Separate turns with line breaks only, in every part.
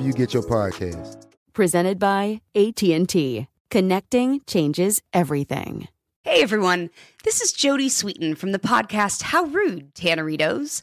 you get your podcast.
Presented by AT&T. Connecting changes everything.
Hey everyone, this is Jodie Sweetin from the podcast How Rude, Tanneritos.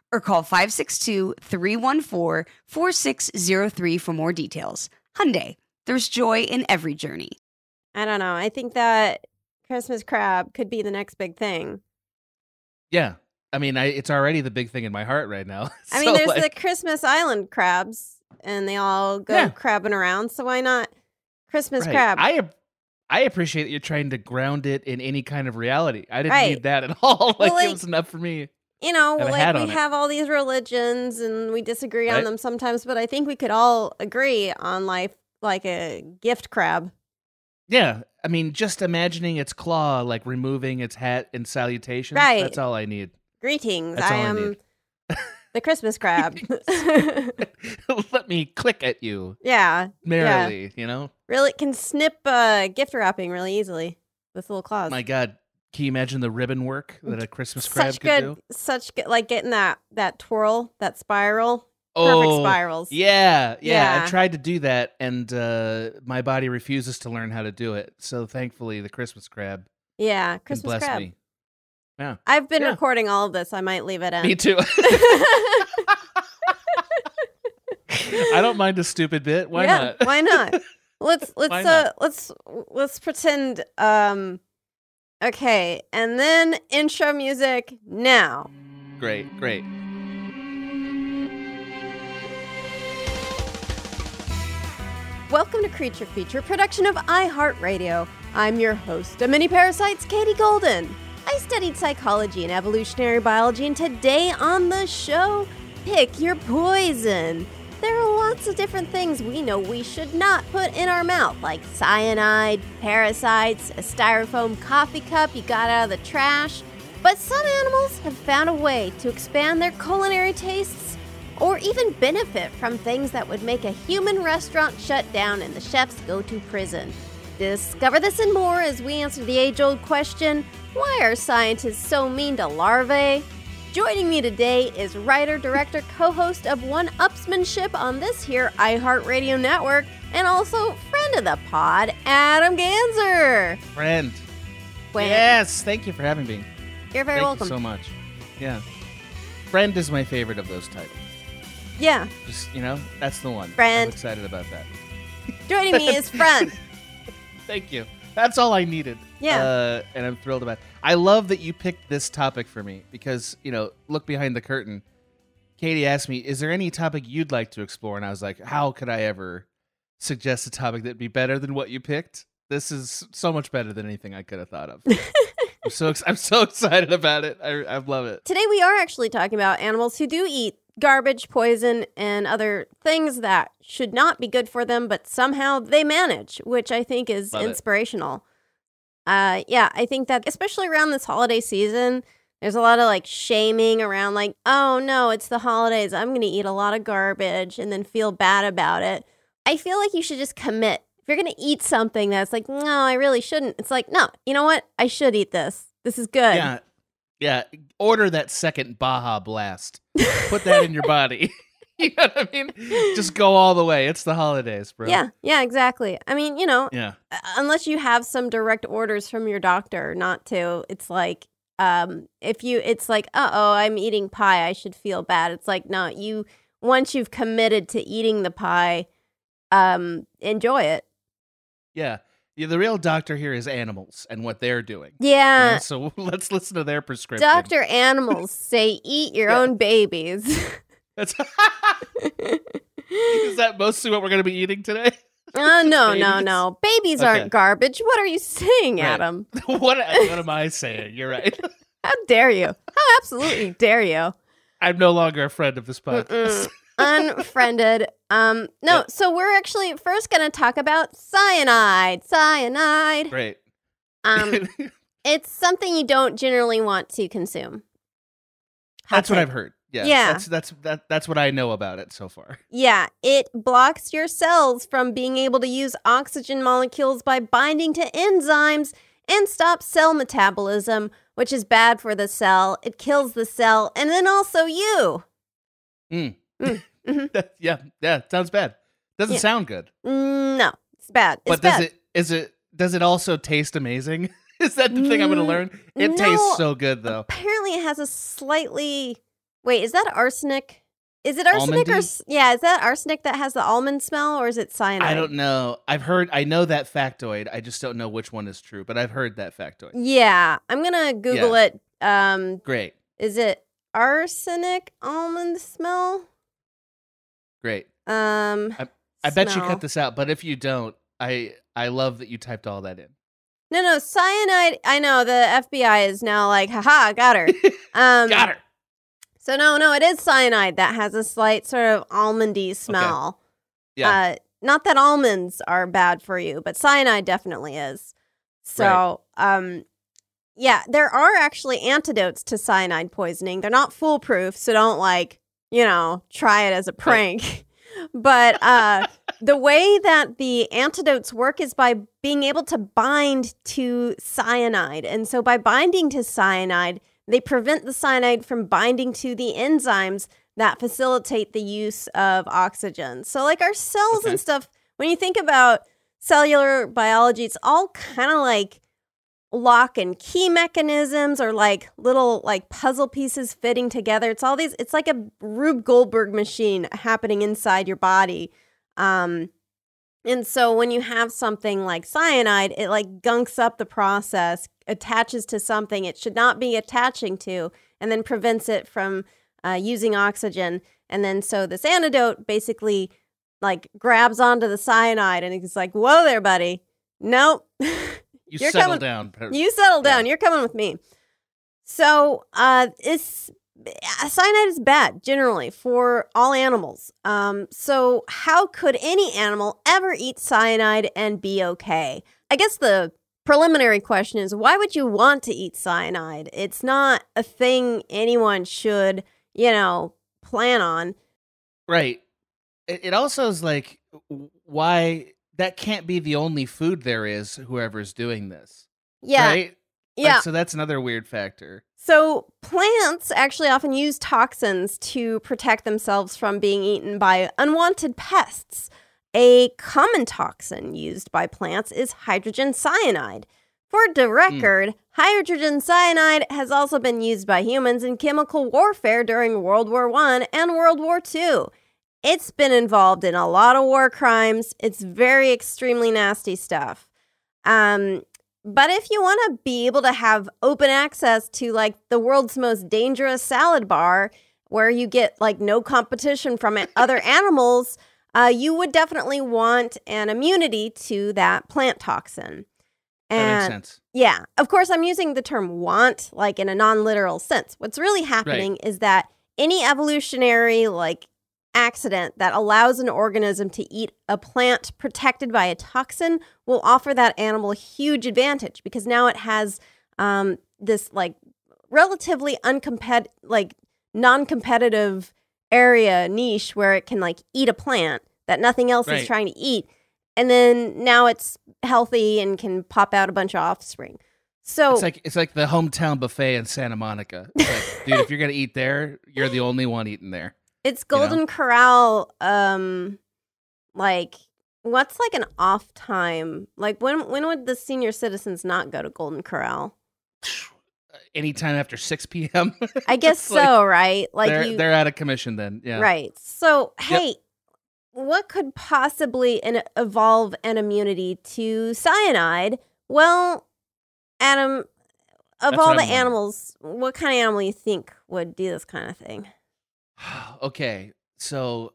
or call 562-314-4603 for more details. Hyundai, there's joy in every journey.
I don't know. I think that Christmas crab could be the next big thing.
Yeah. I mean, I, it's already the big thing in my heart right now.
I mean, there's
like,
the Christmas Island crabs, and they all go
Yeah.
crabbing around. So why not Christmas
right.
crab?
I I appreciate that you're trying to ground it in any kind of reality. I didn't
Right.
need that at all. like,
like-
it was enough for me.
You know,
have
like we
it.
have all these religions, and we disagree on them sometimes. But I think we could all agree on life like a gift crab.
Yeah. I mean, just imagining its claw like removing its hat in salutation.
Right.
That's all I need.
Greetings,
That's
I
all I
am
need.
the Christmas crab.
Let me click at you
yeah,
merrily, you know?
really can snip uh, gift wrapping really easily with little claws.
My God. Can you imagine the ribbon work that a Christmas crab
such
could
good,
do?
such good, like getting that that twirl, that spiral, perfect
Oh,
spirals.
Yeah, yeah,
Yeah.
I tried to do that, and uh, my body refuses to learn how to do it. So thankfully, the Christmas crab
Yeah, Christmas
bless
crab.
me. Yeah,
I've been
Yeah.
recording all of this. I might leave it in.
me too. I don't mind a stupid bit. Why
yeah,
not?
why not? Let's let's
Why
uh
not?
let's let's pretend um okay, and then intro music now.
great, great.
Welcome to Creature Feature, production of iHeartRadio. I'm your host of Mini Parasites, Katie Golden. I studied psychology and evolutionary biology, and today on the show, pick your poison. There are lots of different things we know we should not put in our mouth, like cyanide, parasites, a styrofoam coffee cup you got out of the trash. But some animals have found a way to expand their culinary tastes or even benefit from things that would make a human restaurant shut down and the chefs go to prison. Discover this and more as we answer the age old question why are scientists so mean to larvae? Joining me today is writer, director, co host of One Upsmanship on this here iHeartRadio network, and also friend of the pod, Adam Ganzer.
Friend.
When-
Yes, thank you for having me.
You're very
thank
welcome.
you so much. Yeah, friend is my favorite of those titles.
yeah,
Just you know, that's the one.
Friend.
I'm excited about that.
joining me is friend.
Thank you. That's all I needed.
Yeah.
Uh, and I'm thrilled about. I love that you picked this topic for me because you know, look behind the curtain. Katie asked me, "Is there any topic you'd like to explore?" And I was like, "How could I ever suggest a topic that'd be better than what you picked? This is so much better than anything I could have thought of." I'm so ex- I'm so excited about it. I I love it.
Today we are actually talking about animals who do eat garbage, poison, and other things that should not be good for them, but somehow they manage, which I think is
Love it.
Uh, yeah, I think that especially around this holiday season, there's a lot of like shaming around, like, oh no, it's the holidays. I'm going to eat a lot of garbage and then feel bad about it. I feel like you should just commit. If you're gonna eat something that's like, no, I really shouldn't. It's like, no, you know what? I should eat this. This is good.
Yeah. Yeah. Order that second Baja Blast. Put that in your body. you know what I mean? Just go all the way. It's the holidays, bro.
Yeah, yeah, exactly. I mean, you know,
Yeah.
unless you have some direct orders from your doctor not to, it's like, um, if you, it's like, uh oh, I'm eating pie, I should feel bad. It's like, no, you, once you've committed to eating the pie, um, enjoy it.
Yeah. Yeah, the real doctor here is animals and what they're doing. you know?
Yeah.
So let's listen to their prescription.
Dr. Animals say eat your
Yeah.
own babies.
That's is that mostly what we're going to be eating today?
Oh, no, no,
Babies?
no. Babies
Okay.
aren't garbage. What are you saying,
Right.
Adam?
what, what am I saying? You're right.
How dare you? How absolutely dare you?
I'm no longer a friend of this podcast.
Unfriended. Um, no,
Yeah.
so we're actually first going to talk about cyanide. Cyanide.
Great.
Um, it's something you don't generally want to consume. Hot
that's what. I've heard. Yeah.
Yeah.
That's that's that, that's what I know about it so far.
Yeah, it blocks your cells from being able to use oxygen molecules by binding to enzymes and stops cell metabolism, which is bad for the cell. It kills the cell and then also you.
Mm.
Mm, mhm.
yeah. Yeah. Sounds bad. Doesn't
Yeah.
sound good.
No, it's bad. It's
but does
bad.
it is it does it also taste amazing? is that the thing I'm going to learn? It
no.
tastes so good though.
Apparently, it has a slightly. Wait, is that arsenic? Is it arsenic or
Almondy?
yeah? Is that arsenic that has the almond smell, or is it cyanide?
I don't know. I've heard I know that factoid. I just don't know which one is true, but I've heard that factoid.
Yeah, I'm gonna Google it. Um,
Great.
is it arsenic almond smell?
Great.
Um,
I bet you cut this out, but if you don't, I I love that you typed all that in.
No, no, cyanide. I know the FBI is now like, haha, got her. Um,
Got her.
So no, no, it is cyanide that has a slight sort of almondy smell.
Yeah.
Uh, not that almonds are bad for you, but cyanide definitely is. So, um, yeah, there are actually antidotes to cyanide poisoning. They're not foolproof, so don't like, you know, try it as a prank. but uh, the way that the antidotes work is by being able to bind to cyanide. And so by binding to cyanide, they prevent the cyanide from binding to the enzymes that facilitate the use of oxygen. So, like our cells
Okay.
and stuff, when you think about cellular biology, it's all kind of like lock and key mechanisms or like little like puzzle pieces fitting together. It's all these, it's like a Rube Goldberg machine happening inside your body. Um, and so when you have something like cyanide, it like gunks up the process, attaches to something it should not be attaching to, and then prevents it from uh, using oxygen. And then so this antidote basically like grabs onto the cyanide and it's like, whoa there, buddy. Nope.
You
You're
settle
coming-
down.
You settle down.
Yeah.
You're coming with me. So, uh, it's uh, cyanide is bad generally for all animals. Um, so how could any animal ever eat cyanide and be okay? I guess the preliminary question is why would you want to eat cyanide? It's not a thing anyone should, you know, plan on.
Right. It, also is like why that can't be the only food there is. Whoever's doing this.
Yeah.
Right. Like,
Yeah.
so that's another weird factor.
So, plants actually often use toxins to protect themselves from being eaten by unwanted pests. A common toxin used by plants is hydrogen cyanide. For the record, hydrogen cyanide has also been used by humans in chemical warfare during World War I and World War II. It's been involved in a lot of war crimes. It's very extremely nasty stuff. Um, but if you want to be able to have open access to like the world's most dangerous salad bar where you get like no competition from other animals, uh, you would definitely want an immunity to that plant toxin.
That
And
makes sense.
yeah, of course, I'm using the term want like in a non literal sense. What's really happening is that any evolutionary like accident that allows an organism to eat a plant protected by a toxin will offer that animal a huge advantage because now it has um, this like relatively uncompet like non-competitive area niche where it can like eat a plant that nothing else is trying to eat. And then now it's healthy and can pop out a bunch of offspring. So
It's like it's like the hometown buffet in Santa Monica. Like, dude, if you're gonna eat there, you're the only one eating there.
It's
you know?
Golden Corral. Um, like what's like an off time? Like when when would the senior citizens not go to Golden Corral?
Anytime after six p.m.
I guess
It's like
so, right? Like
they're
you,
they're out of commission then. Yeah.
right? So hey, what could possibly an, evolve an immunity to cyanide? Well, Adam, of
That's
all the
I'm wondering.
animals, what kind of animal you think would do this kind of thing?
okay, so,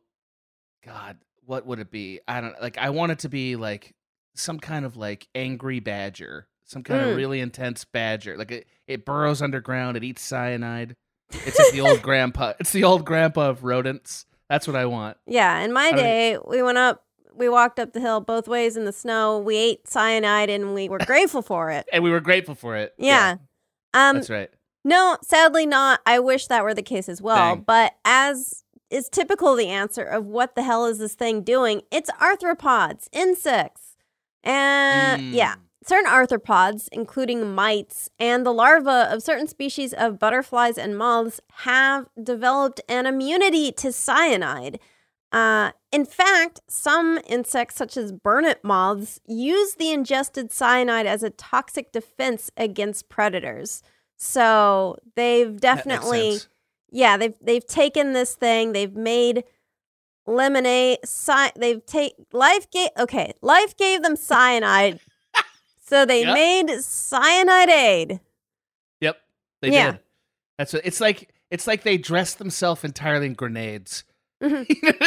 God, what would it be? I don't like. I want it to be like some kind of like angry badger, some kind
Mm.
of really intense badger. Like it, it burrows underground. It eats cyanide. It's like the old grandpa. It's the old grandpa of rodents. That's what I want.
Yeah, in my day, we went up, we walked up the hill both ways in the snow. We ate cyanide and we were grateful for it.
And we were grateful for it.
Yeah. Um,
that's right.
no, sadly not. I wish that were the case as well.
Dang.
But as is typical the answer of what the hell is this thing doing, it's arthropods, insects. And
Mm.
yeah, certain arthropods, including mites and the larvae of certain species of butterflies and moths, have developed an immunity to cyanide. Uh, in fact, some insects, such as burnet moths, use the ingested cyanide as a toxic defense against predators. So they've definitely, yeah, they've they've taken this thing, they've made lemonade. Cy- they've take life gave okay, life gave them cyanide, so they
Yep.
made cyanide aid.
Yep, they
Yeah.
did. That's what it's like. It's like they dressed themselves entirely in grenades.
Mhm.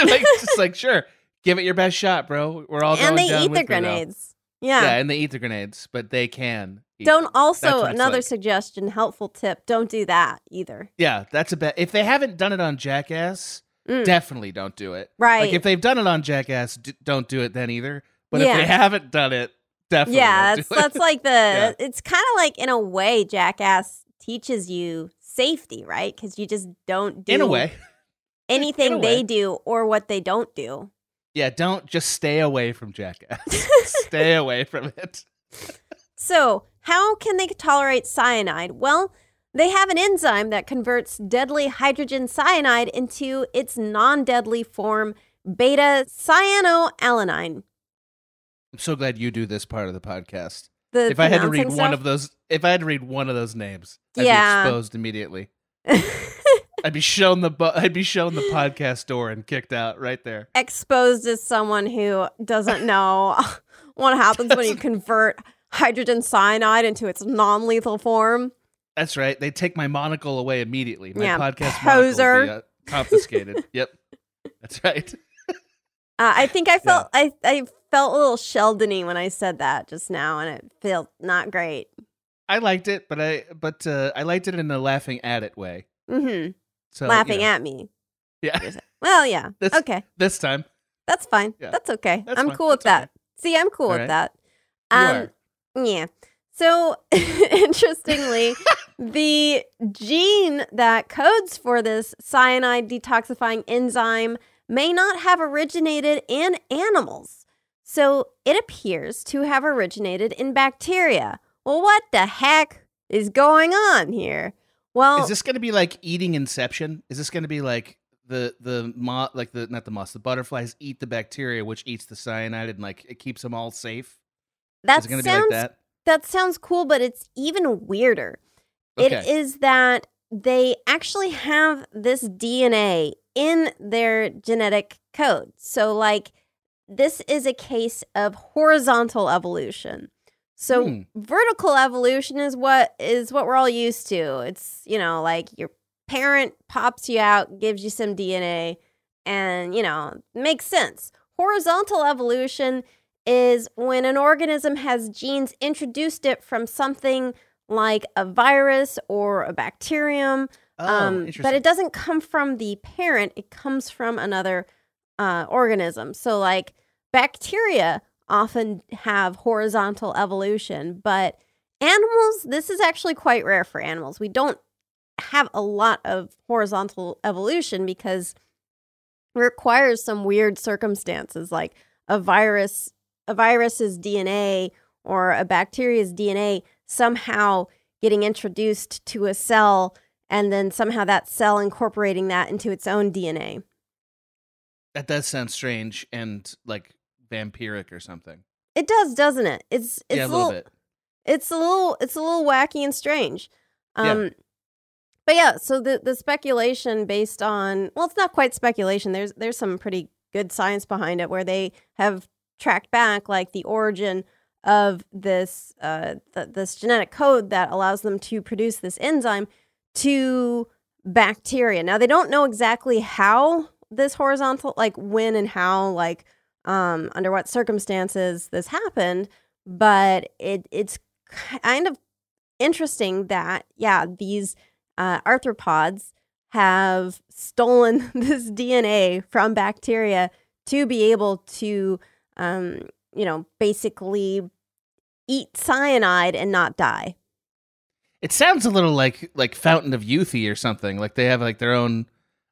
like just like sure, give it your best shot, bro. We're all
and
going
they
down
eat the grenades.
Yeah.
Yeah.
and they eat the grenades, but they can.
Don't
them.
also
That's what it's
another
like.
suggestion, helpful tip. Don't do that either.
Yeah, that's a bet. If they haven't done it on Jackass,
Mm.
definitely don't do it.
Right.
Like if they've done it on Jackass, d- don't do it then either. But if they haven't done it, definitely.
yeah, that's
do it.
that's like the
Yeah.
it's kind of like in a way Jackass teaches you safety, right? Cuz you just don't do
in a way.
anything
in a
they do or what they don't do.
Yeah, don't just stay away from Jackass. stay away from it.
So, how can they tolerate cyanide? Well, they have an enzyme that converts deadly hydrogen cyanide into its non deadly form, beta cyanoalanine.
I'm so glad you do this part of the podcast.
The
if I had to read
pronouncing
one of those, if I had to read one of those names, I'd
Yeah.
be exposed immediately. I'd be shown the bu- I'd be shown the podcast door and kicked out right there.
exposed as someone who doesn't know what happens when you convert hydrogen cyanide into its non lethal form.
That's right. They take my monocle away immediately. My
Yeah,
podcast
poser.
be, uh, confiscated. yep, that's right.
Uh, I think I felt I, I felt a little Sheldony when I said that just now, and it felt not great.
I liked it, but I but uh, I liked it in a laughing at it way.
Mm-hmm.
So
Laughing
you know,
at me.
yeah.
Well, yeah.
This-
okay.
This time,
That's fine.
Yeah.
That's okay.
That's
I'm
fine.
cool with
That's
that. See, I'm cool
All
with
right.
that.
You
Um,
are.
yeah. So interestingly, the gene that codes for this cyanide detoxifying enzyme may not have originated in animals. So it appears to have originated in bacteria. Well, what the heck is going on here? Well,
is this going to be like eating Inception? Is this going to be like the the moth, like the not the moths, the butterflies eat the bacteria, which eats the cyanide, and like it keeps them all safe?
that
is going to be
sounds
like that?
that sounds cool, but it's even weirder. It
Okay.
is that they actually have this DNA in their genetic code. So, like, this is a case of horizontal evolution. So,
Hmm.
vertical evolution is what is what we're all used to. It's you know, like your parent pops you out, gives you some DNA, and you know, makes sense. Horizontal evolution is when an organism has genes introduced it from something like a virus or a bacterium,
Oh,
um, but it doesn't come from the parent, it comes from another uh, organism. So, like bacteria often have horizontal evolution, but animals, this is actually quite rare for animals. We don't have a lot of horizontal evolution because it requires some weird circumstances like a virus a virus's DNA or a bacteria's DNA somehow getting introduced to a cell and then somehow that cell incorporating that into its own DNA.
That does sound strange and like vampiric or something.
It does, doesn't it? It's it's
yeah, a little,
little,
bit.
it's a little it's a little wacky and strange.
Yeah.
Um but yeah, so the the speculation based on well, it's not quite speculation. There's there's some pretty good science behind it where they have tracked back like the origin of this uh th- this genetic code that allows them to produce this enzyme to bacteria. Now they don't know exactly how this horizontal like when and how like um under what circumstances this happened, but it it's kind of interesting that yeah, these uh, arthropods have stolen this DNA from bacteria to be able to, um, you know, basically eat cyanide and not die.
It sounds a little like like Fountain of Youthy or something. Like they have like their own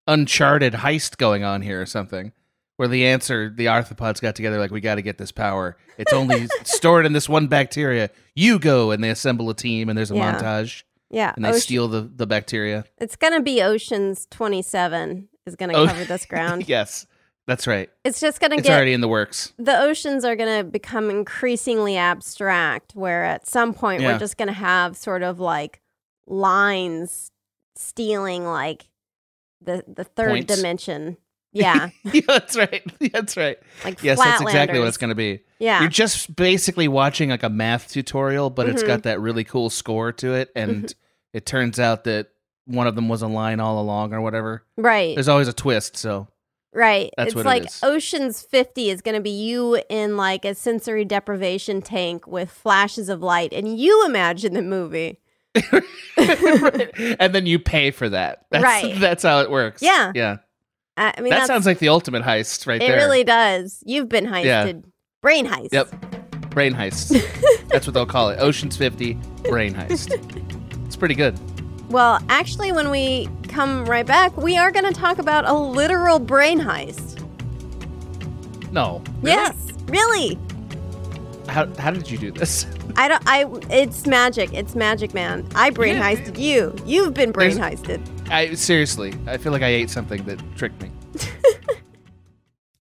uncharted heist going on here or something. Where the answer, the arthropods got together like we got to get this power. It's only stored in this one bacteria. You go, and they assemble a team, and there's a
Yeah.
montage,
Yeah,
and they
ocean-
steal the the bacteria.
it's gonna be Ocean's Twenty Seven is gonna
Oh.
cover this ground.
yes, that's right.
It's just gonna
It's
get
already in the works.
the oceans are going to become increasingly abstract where at some point
Yeah.
we're just going to have sort of like lines stealing like the the third
Points.
dimension yeah
yeah, that's right. That's right.
like
Yes, that's exactly what it's going to be.
yeah
You're just basically watching like a math tutorial, but it's
Mhm.
got that really cool score to it, and
Mm-hmm.
it turns out that one of them was a line all along or whatever.
right
There's always a twist, so
right
That's
it's
it
like oceans 50 is going to be you in like a sensory deprivation tank with flashes of light and you imagine the movie
and then you pay for that. That's,
Right.
That's how it works.
Yeah.
Yeah.
i, I mean
that sounds like the ultimate heist right
it
there.
It really does you've been heisted
Yeah.
brain heist
Yep. Brain heist. That's what they'll call it. Ocean's 50 brain heist. It's pretty good.
Well, actually, when we come right back, we are going to talk about a literal brain heist.
No.
Yes, really.
How, how did you do this?
I don't. I. It's magic. It's magic, man. I brain
Yeah.
heisted you. You've been brain heisted.
I seriously, I feel like I ate something that tricked me.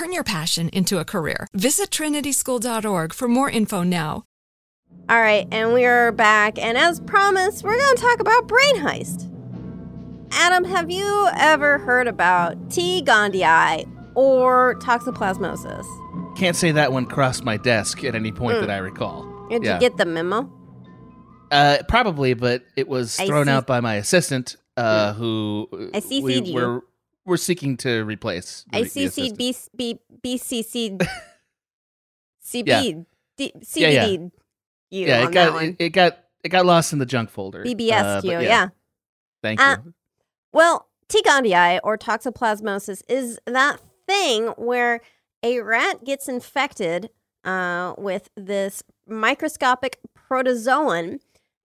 Turn your passion into a career. Visit trinityschool.org for more info now.
All right, and we are back. And as promised, we're going to talk about brain heist. Adam, have you ever heard about T. gondii or toxoplasmosis?
Can't say that one crossed my desk at any point
Mm.
that I recall.
Did
Yeah.
you get the memo?
Uh, probably, but it was thrown
see-
out by my assistant, uh, who uh,
I CC'd
we
you.
were we're seeking to replace. the-
I CC'd. B, B, BCC CB
Yeah.
D,
Yeah, yeah.
CBD you
Yeah, it got it, it got it got lost in the junk folder.
BBS
Uh,
you, yeah.
Thank
Uh,
you.
Well, T. gondii or toxoplasmosis is that thing where a rat gets infected uh, with this microscopic protozoan.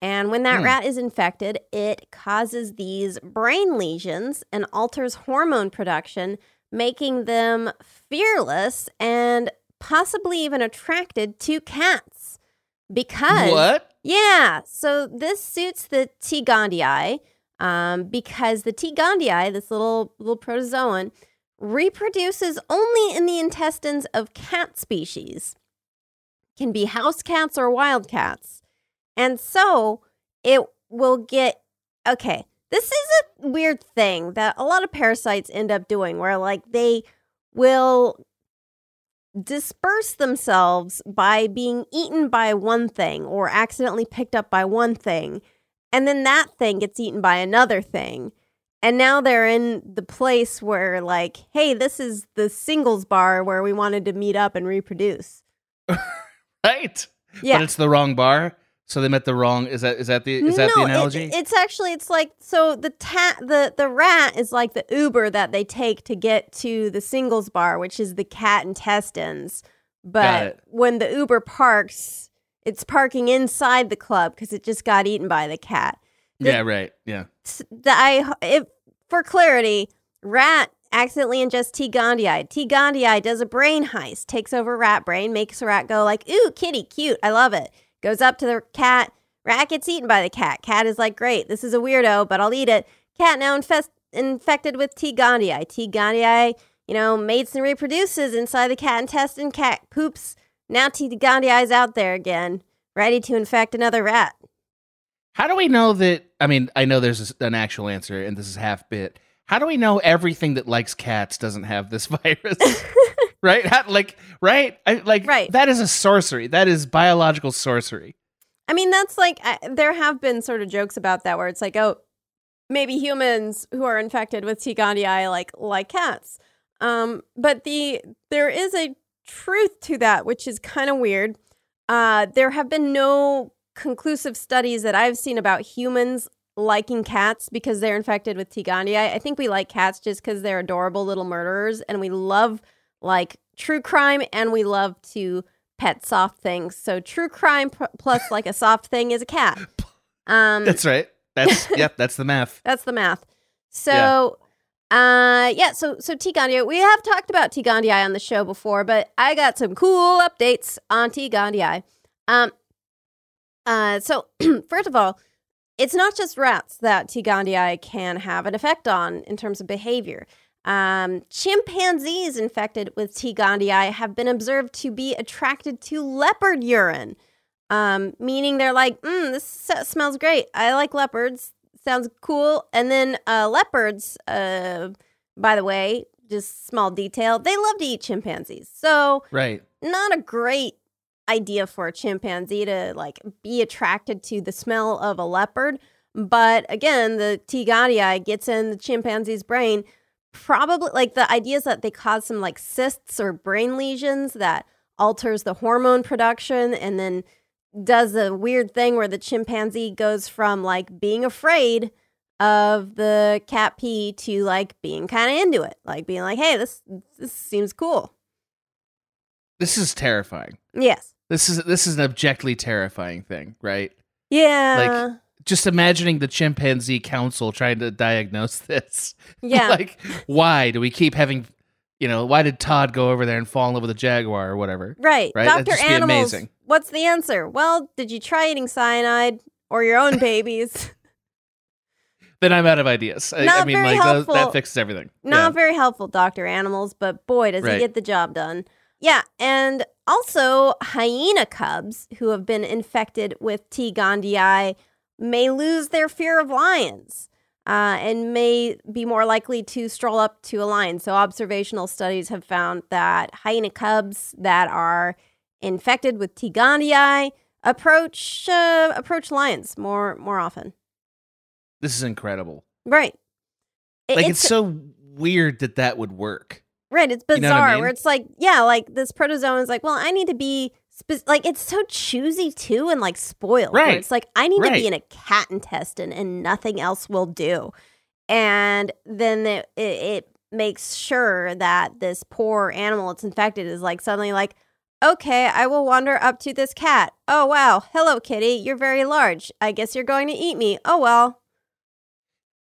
And when that
Hmm.
rat is infected, it causes these brain lesions and alters hormone production, making them fearless and possibly even attracted to cats. Because
What?
yeah, so this suits the T. gondii um, because the T. gondii, this little little protozoan, reproduces only in the intestines of cat species. Can be house cats or wild cats, and so it will get okay. This is a weird thing that a lot of parasites end up doing, where like they will disperse themselves by being eaten by one thing or accidentally picked up by one thing. And then that thing gets eaten by another thing. And now they're in the place where, like, hey, this is the singles bar where we wanted to meet up and reproduce.
right?
Yeah.
But it's the wrong bar. So they met the wrong. Is that is that the is that
no,
the
it-
analogy?
it's actually it's like so the ta- the the rat is like the Uber that they take to get to the singles bar, which is the cat intestines. But when the Uber parks, it's parking inside the club because it just got eaten by the cat. the-
yeah, right. Yeah.
the I if for clarity, rat accidentally ingests T. gondii. T. gondii does a brain heist, takes over rat brain, makes rat go like, "Ooh, kitty, cute, I love it." Goes up to the cat. Rat gets eaten by the cat. Cat is like, "Great, this is a weirdo, but I'll eat it." Cat now infest, infected with T. gondii. T. gondii, you know, mates and reproduces inside the cat intestine. Cat poops. Now T. gondii is out there again, ready to infect another rat.
How do we know that? I mean, I know there's an actual answer, and this is half bit. How do we know everything that likes cats doesn't have this virus? right? How, like, right? I, like,
Right.
That is a sorcery. That is biological sorcery.
I mean, that's like I, there have been sort of jokes about that where it's like, oh, maybe humans who are infected with T. gondii like like cats. Um, but the there is a truth to that, which is kind of weird. Uh, there have been no conclusive studies that I've seen about humans liking cats because they're infected with T. gondii. I think we like cats just because they're adorable little murderers, and we love like true crime, and we love to pet soft things. So true crime p- plus like a soft thing is a cat. Um,
That's right. That's yep. That's the math.
that's the math. So, uh, yeah. So, so T Gondii, we have talked about T Gondii on the show before, but I got some cool updates on T Gondii. Um, uh, so first of all, it's not just rats that T Gondii can have an effect on in terms of behavior. Um, chimpanzees infected with T. gondii have been observed to be attracted to leopard urine, um, meaning they're like, mm, this s- smells great. I like leopards. Sounds cool. And then uh, leopards, uh, by the way, just small detail, they love to eat chimpanzees. So
Right.
not a great idea for a chimpanzee to like be attracted to the smell of a leopard. But again, the T. gondii gets in the chimpanzee's brain. Probably like the idea is that they cause some like cysts or brain lesions that alters the hormone production and then does a weird thing where the chimpanzee goes from like being afraid of the cat pee to like being kind of into it, like being like, "Hey, this this seems cool."
This is terrifying.
Yes.
This is this is an objectively terrifying thing, right?
Yeah.
Like just imagining the chimpanzee council trying to diagnose this.
yeah.
like, why do we keep having, you know, why did Todd go over there and fall in love with a jaguar or whatever?
right.
right? That'd
Dr.
be
Animals.
amazing.
What's the answer? Well, did you try eating cyanide or your own babies?
Then I'm out of ideas. I, I
Not
mean,
very
like,
helpful.
that fixes everything.
Not
Yeah.
very helpful, Dr. Animals, but boy, does
Right.
he get the job done. Yeah, and also hyena cubs who have been infected with T. gondii may lose their fear of lions uh, and may be more likely to stroll up to a lion. So, observational studies have found that hyena cubs that are infected with T. gondii approach uh, approach lions more more often.
This is incredible.
Right. It-
Like, it's, so weird that that would work.
Right, it's
You
bizarre.
know I mean?
Where it's like, yeah, like this protozoan is like, well, I need to be spe- like, it's so choosy too, and like spoiled.
Right.
it's like I need to be in a cat intestine, and nothing else will do. And then it, it, it makes sure that this poor animal it's infected is like suddenly like, okay, I will wander up to this cat. Oh wow, hello, kitty. You're very large. I guess you're going to eat me. Oh well.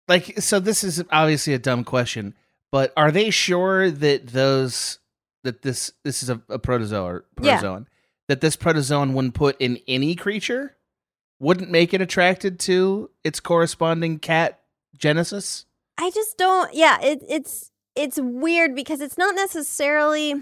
Like, so this is obviously a dumb question, but are they sure that those that this this is a, a protozoa or
Yeah.
protozoan that this protozoan wouldn't put in any creature wouldn't make it attracted to its corresponding cat genesis?
I just don't. Yeah, it, it's it's weird because it's not necessarily.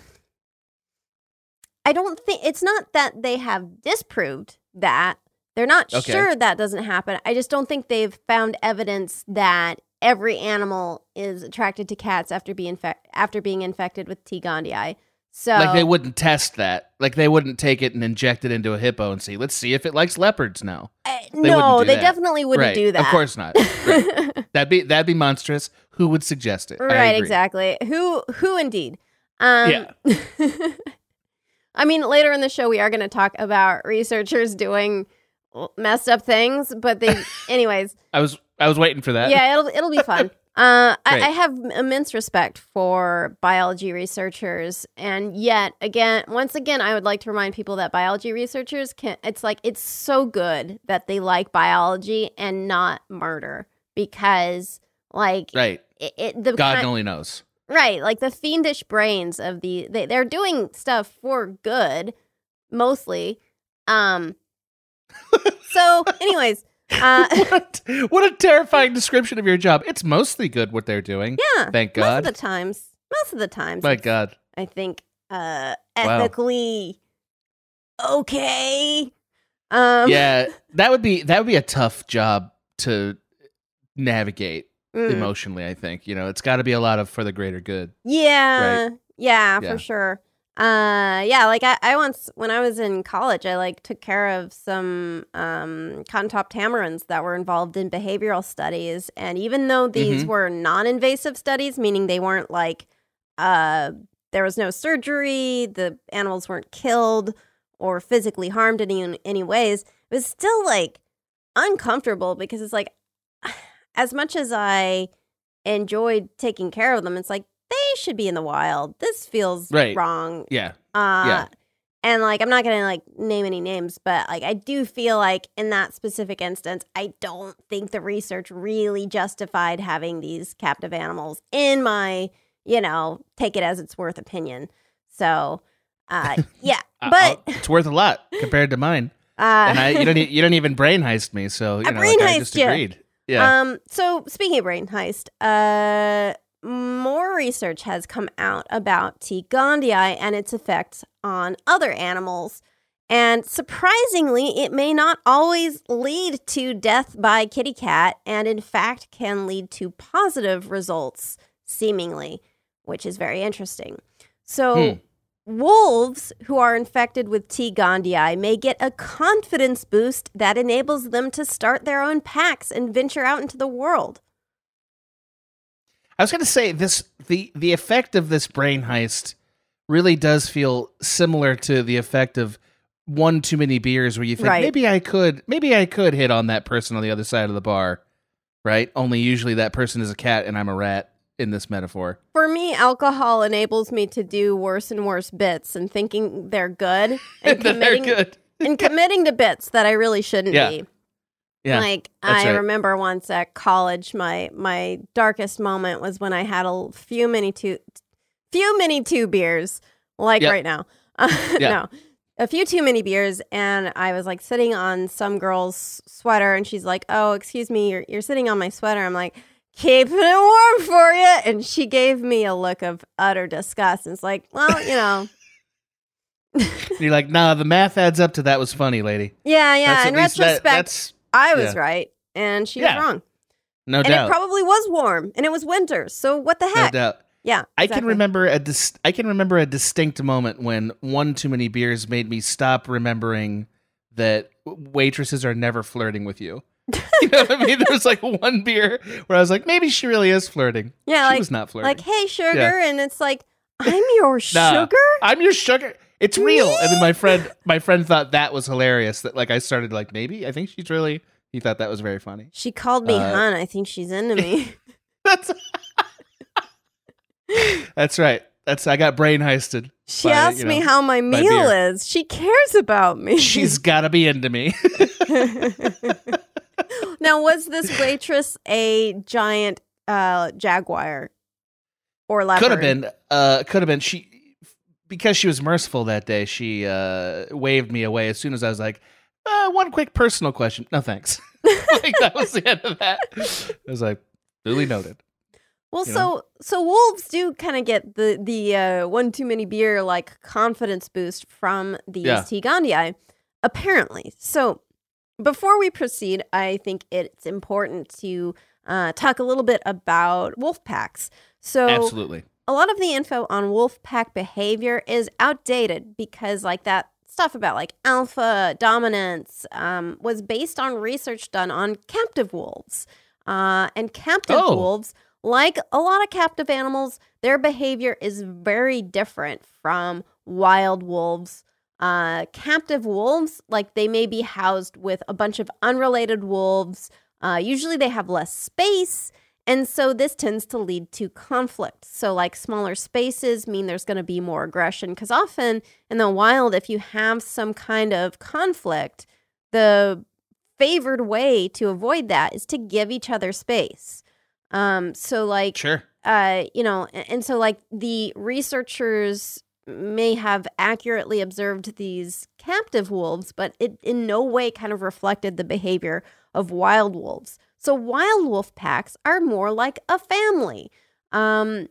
I don't think it's not that they have disproved that they're not
Okay.
sure that doesn't happen. I just don't think they've found evidence that every animal is attracted to cats after being infe- after being infected with T. gondii. So
Like they wouldn't test that. Like they wouldn't take it and inject it into a hippo and see. Let's see if it likes leopards now.
Uh,
wouldn't
no, they
that.
definitely wouldn't
right.
do that.
Of course not. Right. that'd be that'd be monstrous. Who would suggest it?
Right exactly who who indeed um
Yeah.
I mean, later in the show, we are going to talk about researchers doing messed up things, but they, anyways.
I was I was waiting for that.
Yeah, it'll it'll be fun. Uh, I, I have immense respect for biology researchers, and yet again, once again, I would like to remind people that biology researchers can. It's like it's so good that they like biology and not murder because, like,
Right.
it, it the
God
kind-
only knows.
Right, like the fiendish brains of the they, they're doing stuff for good mostly. Um so anyways, uh
what, what a terrifying description of your job. It's mostly good what they're doing.
yeah,
Thank God.
most of the times, most of the times
My God.
I think uh
Wow.
ethically okay. Um
yeah, that would be that would be a tough job to navigate
mm.
emotionally. I think you know it's got to be a lot of for the greater good.
Yeah. Yeah,
Yeah.
for sure. Uh yeah, like I, I once when I was in college, I like took care of some um cotton top tamarins that were involved in behavioral studies. And even though these
Mhm.
were non-invasive studies, meaning they weren't like uh there was no surgery, the animals weren't killed or physically harmed in any, any ways, it was still like uncomfortable because it's like as much as I enjoyed taking care of them, it's like they should be in the wild. This feels
Right.
wrong.
Yeah,
Uh,
Yeah.
And like, I'm not gonna like name any names, but like, I do feel like in that specific instance, I don't think the research really justified having these captive animals in my, you know, take it as it's worth opinion. So, uh, yeah, but
it's worth a lot compared to mine.
uh,
And I you don't you don't even brain heist me, so you
I
know
brain
like, I
heist
just
ya.
agreed. Yeah.
Um. So speaking of brain heist, uh, more research has come out about T. gondii and its effects on other animals. And surprisingly, it may not always lead to death by kitty cat, and in fact, can lead to positive results, seemingly, which is very interesting. So,
Hmm.
wolves who are infected with T. gondii may get a confidence boost that enables them to start their own packs and venture out into the world.
I was going to say this the the effect of this brain heist really does feel similar to the effect of one too many beers where you think
Right.
maybe I could maybe I could hit on that person on the other side of the bar, right? Only usually that person is a cat and I'm a rat in this metaphor.
For me, alcohol enables me to do worse and worse bits and thinking they're good and committing
good.
and committing to bits that I really shouldn't
Yeah.
be.
Yeah.
Like I
right.
remember once at college, my my darkest moment was when I had a few mini two, few mini two beers, like
Yep.
right now.
Yeah.
no, a few too many beers, and I was like sitting on some girl's sweater, and she's like, "Oh, excuse me, you're you're sitting on my sweater." I'm like. Keeping it warm for you. And she gave me a look of utter disgust. And it's like, well, you know,
You're like, nah, the math adds up to that was funny, lady.
yeah, yeah.
That's
In
least that-
retrospect,
that's
I was
yeah.
right. And she
Yeah.
was wrong.
no
and
doubt.
it probably was warm and it was winter. So what the
no
heck?
doubt.
Yeah.
I can remember a dis- I can remember a distinct moment when one too many beers made me stop remembering that waitresses are never flirting with you. you know what I mean? There was like one beer where I was like, maybe she really is flirting.
Yeah,
she
like-
was not flirting.
Like, hey, sugar. And it's like, I'm your
Nah.
sugar?
I'm your sugar. It's real. And then my friend, my friend thought that was hilarious. That like I started like maybe I think she's really. He thought that was very funny.
She called me
Uh,
hun. I think she's into me.
That's that's right. That's I got brain heisted.
She
by,
asked
you
me how my meal is. She cares about me.
She's got to be into me.
now, was this waitress a giant uh, jaguar or leopard?
could have been. Uh, could have been. She because she was merciful that day. She uh waved me away as soon as I was like, uh, one quick personal question. No thanks. like that was the end of that. I was like, duly noted.
Well,
you
so
know?
so wolves do kind of get the the uh, one too many beer like confidence boost from these
Yeah.
T. gondii, apparently. So before we proceed, I think it's important to uh, talk a little bit about wolf packs. So
Absolutely.
A lot of the info on wolf pack behavior is outdated because like that stuff about like alpha dominance um, was based on research done on captive wolves uh, and captive
Oh.
wolves like a lot of captive animals their behavior is very different from wild wolves Uh, captive wolves, like they may be housed with a bunch of unrelated wolves. Uh, usually they have less space. And so this tends to lead to conflict. So, like smaller spaces mean there's going to be more aggression because often in the wild, if you have some kind of conflict, the favored way to avoid that is to give each other space. Um, so, like,
Sure.
uh, you know, a- and so like the researchers may have accurately observed these captive wolves, but it in no way kind of reflected the behavior of wild wolves. So wild wolf packs are more like a family. Um,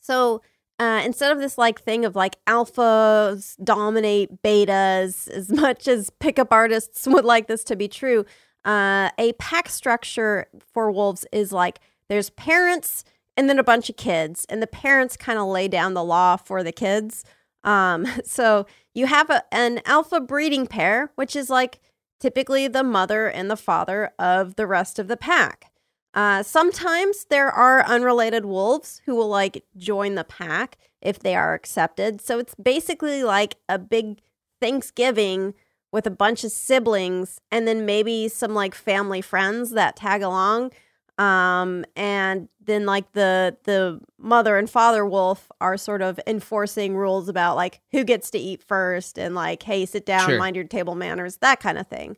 so uh, instead of this like thing of like alphas dominate betas, as much as pickup artists would like this to be true, uh, a pack structure for wolves is like there's parents and then a bunch of kids, and the parents kind of lay down the law for the kids. Um, so you have a, an alpha breeding pair, which is like typically the mother and the father of the rest of the pack. Uh, sometimes there are unrelated wolves who will like join the pack if they are accepted. So it's basically like a big Thanksgiving with a bunch of siblings and then maybe some like family friends that tag along. Um, and then like the the mother and father wolf are sort of enforcing rules about like who gets to eat first and like hey sit down
Sure.
mind your table manners that kind of thing.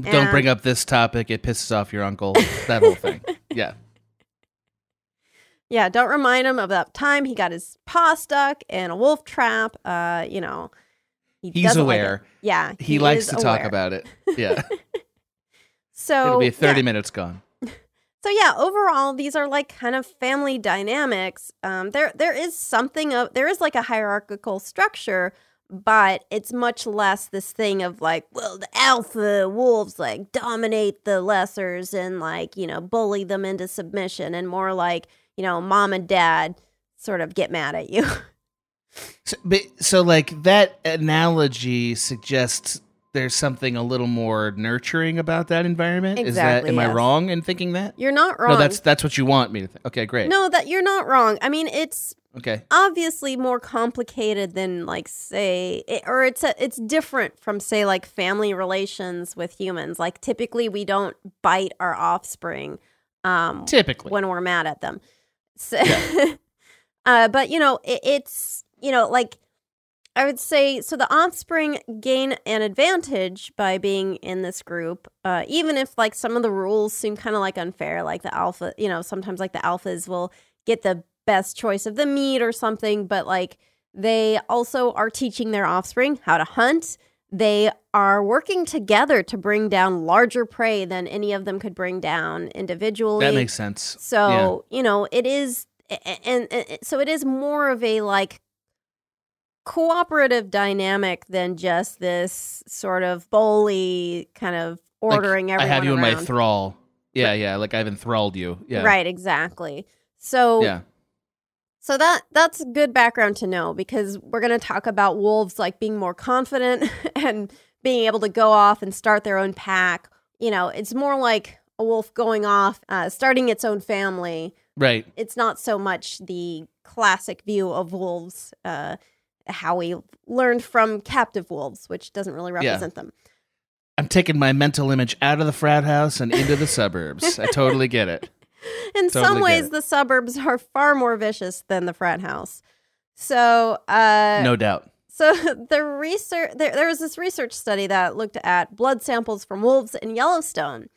Don't bring up this topic. It pisses off your uncle. That whole thing. Yeah.
Yeah, don't remind him of that time he got his paw stuck in a wolf trap. Uh, you know, he
He's
doesn't like
aware.
yeah,
He, likes
is
to talk about it. Yeah.
So
It'll be 30
yeah.
minutes gone.
So yeah, overall, these are like kind of family dynamics. Um, there there is something of there is like a hierarchical structure, but it's much less this thing of like, well, the alpha wolves like dominate the lessers and like you know bully them into submission, and more like you know mom and dad sort of get mad at you.
So, but, so like that analogy suggests there's something a little more nurturing about that environment. Is that
Exactly,
am I wrong in thinking that?
You're not wrong.
No, that's that's what you want me to think. Okay, great.
no, that you're not wrong. I mean, it's
Okay.
obviously more complicated than like say it, or it's a, it's different from say like family relations with humans like typically we don't bite our offspring um
Typically.
when we're mad at them so uh but you know it, it's you know like i would say so the offspring gain an advantage by being in this group uh even if like some of the rules seem kind of like unfair like the alpha you know sometimes like the alphas will get the best choice of the meat or something but like they also are teaching their offspring how to hunt. They are working together to bring down larger prey than any of them could bring down individually.
That makes sense.
so, you know, it is and, and so it is more of a like cooperative dynamic than just this sort of bully kind of
Like,
ordering
I have you in my thrall. Yeah, yeah. Like I've enthralled you. Yeah.
Right, exactly. So
Yeah.
So that that's good background to know because we're going to talk about wolves like being more confident and being able to go off and start their own pack. You know, it's more like a wolf going off, uh, starting its own family.
Right.
It's not so much the classic view of wolves, uh, how we learned from captive wolves, which doesn't really represent them.
I'm taking my mental image out of the frat house and into the suburbs. I totally get it.
In
Totally
some ways, the suburbs are far more vicious than the frat house. So, uh,
No doubt.
So the research there, there was this research study that looked at blood samples from wolves in Yellowstone.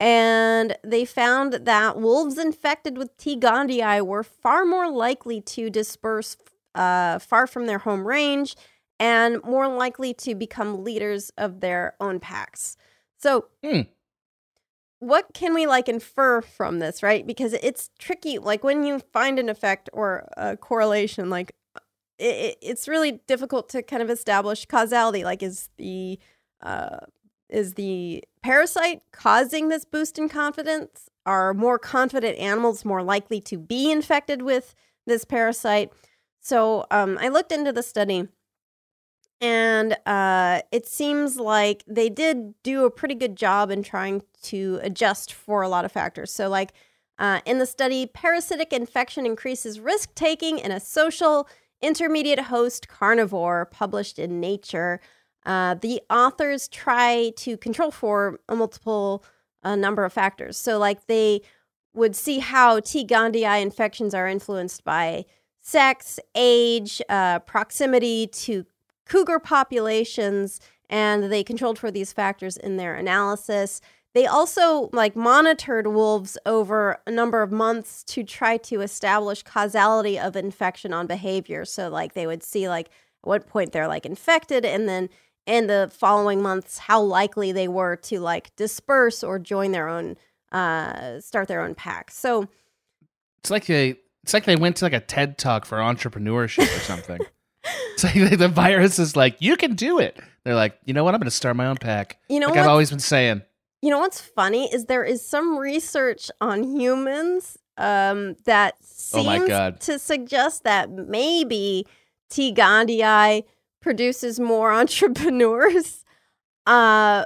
And they found that wolves infected with T. gondii were far more likely to disperse uh, far from their home range and more likely to become leaders of their own packs. So,
Hmm.
what can we like infer from this, right? Because it's tricky. Like when you find an effect or a correlation, like it- it's really difficult to kind of establish causality. Like, is the uh, is the parasite causing this boost in confidence? Are more confident animals more likely to be infected with this parasite? So, um, I looked into the study, and uh, it seems like they did do a pretty good job in trying to adjust for a lot of factors. So, like uh, in the study, parasitic infection increases risk taking in a social Intermediate Host Carnivore, published in Nature. Uh, the authors try to control for a multiple a number of factors. So, like, they would see how T. gondii infections are influenced by sex, age, uh, proximity to cougar populations, and they controlled for these factors in their analysis. They also like monitored wolves over a number of months to try to establish causality of infection on behavior. So like they would see like at what point they're like infected and then in the following months how likely they were to like disperse or join their own uh start their own pack. So
It's like they it's like they went to like a TED talk for entrepreneurship or something. it's like the virus is like, you can do it. They're like, you know what? I'm going to start my own pack.
You know
like I've always been saying.
You know what's funny is there is some research on humans um, that
Oh
seems
God.
to suggest that maybe T. gondii produces more entrepreneurs. Uh,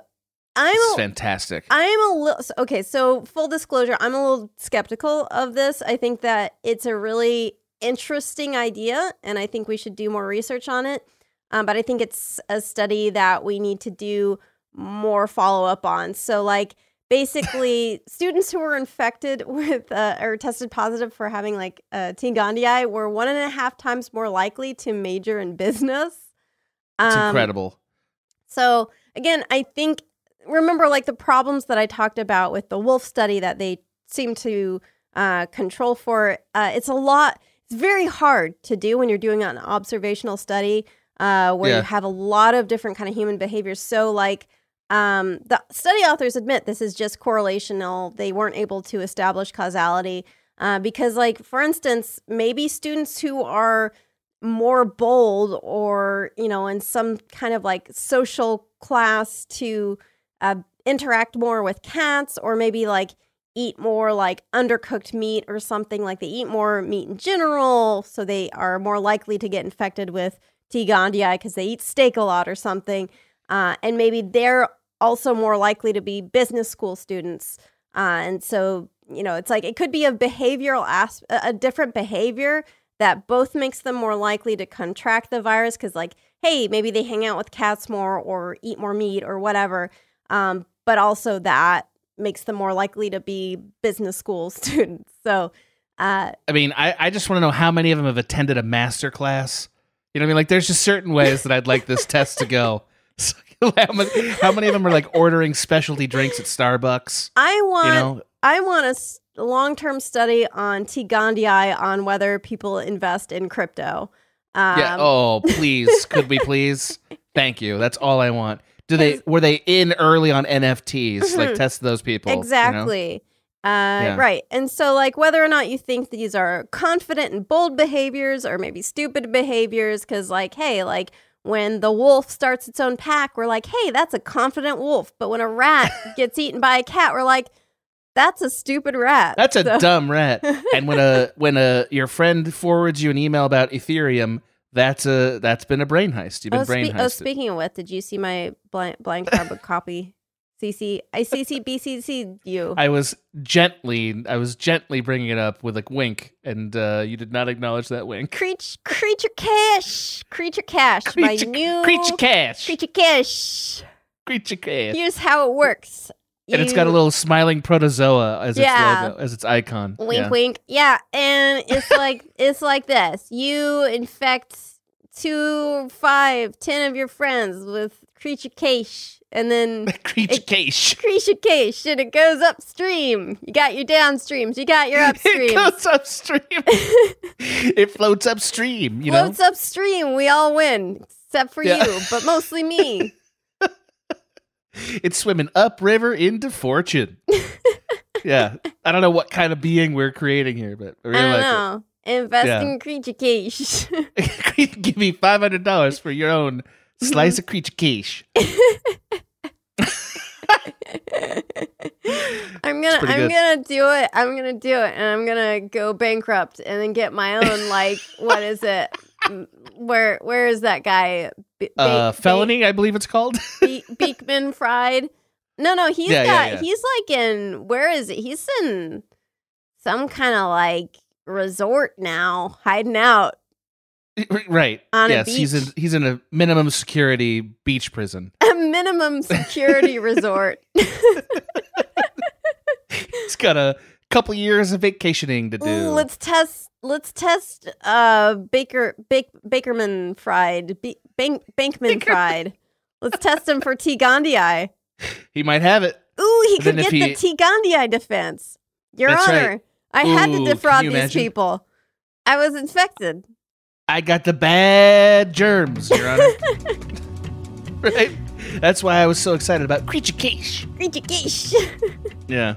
I'm a,
fantastic.
I'm a little okay. So full disclosure, I'm a little skeptical of this. I think that it's a really interesting idea, and I think we should do more research on it. Um, but I think it's a study that we need to do more follow up on. So, like, basically, students who were infected with uh, or tested positive for having like uh, T. gondii were one and a half times more likely to major in business.
it's
Um,
incredible.
so again, I think remember like the problems that I talked about with the wolf study that they seem to uh, control for. Uh, it's a lot. It's very hard to do when you're doing an observational study uh, where
Yeah.
you have a lot of different kind of human behaviors. So like. Um, the study authors admit this is just correlational. They weren't able to establish causality uh, because, like, for instance, maybe students who are more bold or you know in some kind of like social class to uh, interact more with cats or maybe like eat more like undercooked meat or something like they eat more meat in general so they are more likely to get infected with T. gondii because they eat steak a lot or something uh, and maybe they're also more likely to be business school students uh, and so you know it's like it could be a behavioral as- a a different behavior that both makes them more likely to contract the virus because like hey maybe they hang out with cats more or eat more meat or whatever um, but also that makes them more likely to be business school students so uh,
I mean, I, I just want to know how many of them have attended a master class. You know what I mean? Like, there's just certain ways that I'd like this test to go. So, how, many, how many of them are like ordering specialty drinks at Starbucks?
i want
You know,
i want a s- long-term study on t gondii on whether people invest in crypto um,
yeah. Oh, please, could we please? Thank you. That's all I want. Do they were they in early on NFTs? Like
Mhm.
test those people. you know?
Exactly. Uh,
Yeah.
Right. And so, like, whether or not you think these are confident and bold behaviors or maybe stupid behaviors, because, like, hey, like, when the wolf starts its own pack, we're like, hey, that's a confident wolf. But when a rat gets eaten by a cat, we're like, that's a stupid rat.
That's a dumb rat. And when a when a your friend forwards you an email about Ethereum, that's a that's been a brain heist. You've been
Oh,
brain
spe-
heisted.
oh, speaking of what, did you see my blind, blind carbon copy? CC, I CC, BCC you.
I was gently I was gently bringing it up with a wink, and uh, you did not acknowledge that wink.
Creature, creature cash, creature cash,
Creature,
my new
creature cash,
creature cash.
creature cash,
Here's how it works.
And it's got a little smiling protozoa as
Yeah.
its logo, as its icon.
wink,
Yeah.
wink. Yeah, and it's like it's like this. You infect two, five, ten of your friends with creature cash, and then
creature
It-
cash.
creature cash, and it goes upstream. You got your downstreams. You got your
upstream.
It
goes upstream. it floats upstream. You
Floats
know.
upstream. We all win, except for
Yeah.
you, but mostly me.
It's swimming upriver into fortune. yeah, I don't know what kind of being we're creating here, but I
I
really
don't
like
know. Invest
Yeah.
in creature cash.
Give me five hundred dollars for your own slice of creature quiche.
I'm gonna I'm
good.
gonna do it. I'm gonna do it and I'm gonna go bankrupt and then get my own like what is it? Where where is that guy? B-
Uh, felony, I believe it's called.
Be- Beekman Fried. No, no, he's
Yeah,
got
yeah, yeah.
he's like in where is it? He's in some kind of like resort now, hiding out.
Right.
On
yes, he's in he's in a minimum security beach prison.
A minimum security resort.
He's got a couple years of vacationing to do.
Ooh, let's test. Let's test. Uh, Baker Bake, Bakerman fried. B- Bank, Bankman fried. Let's test him for T. gondii.
he might have it.
Ooh, he could get
if
the T. gondii defense. Your
That's
Honor,
right.
I had
Ooh,
to defraud these
imagine?
people. I was infected.
I got the bad germs, Your Honor. right? That's why I was so excited about Creature Case.
Geesh.
Yeah.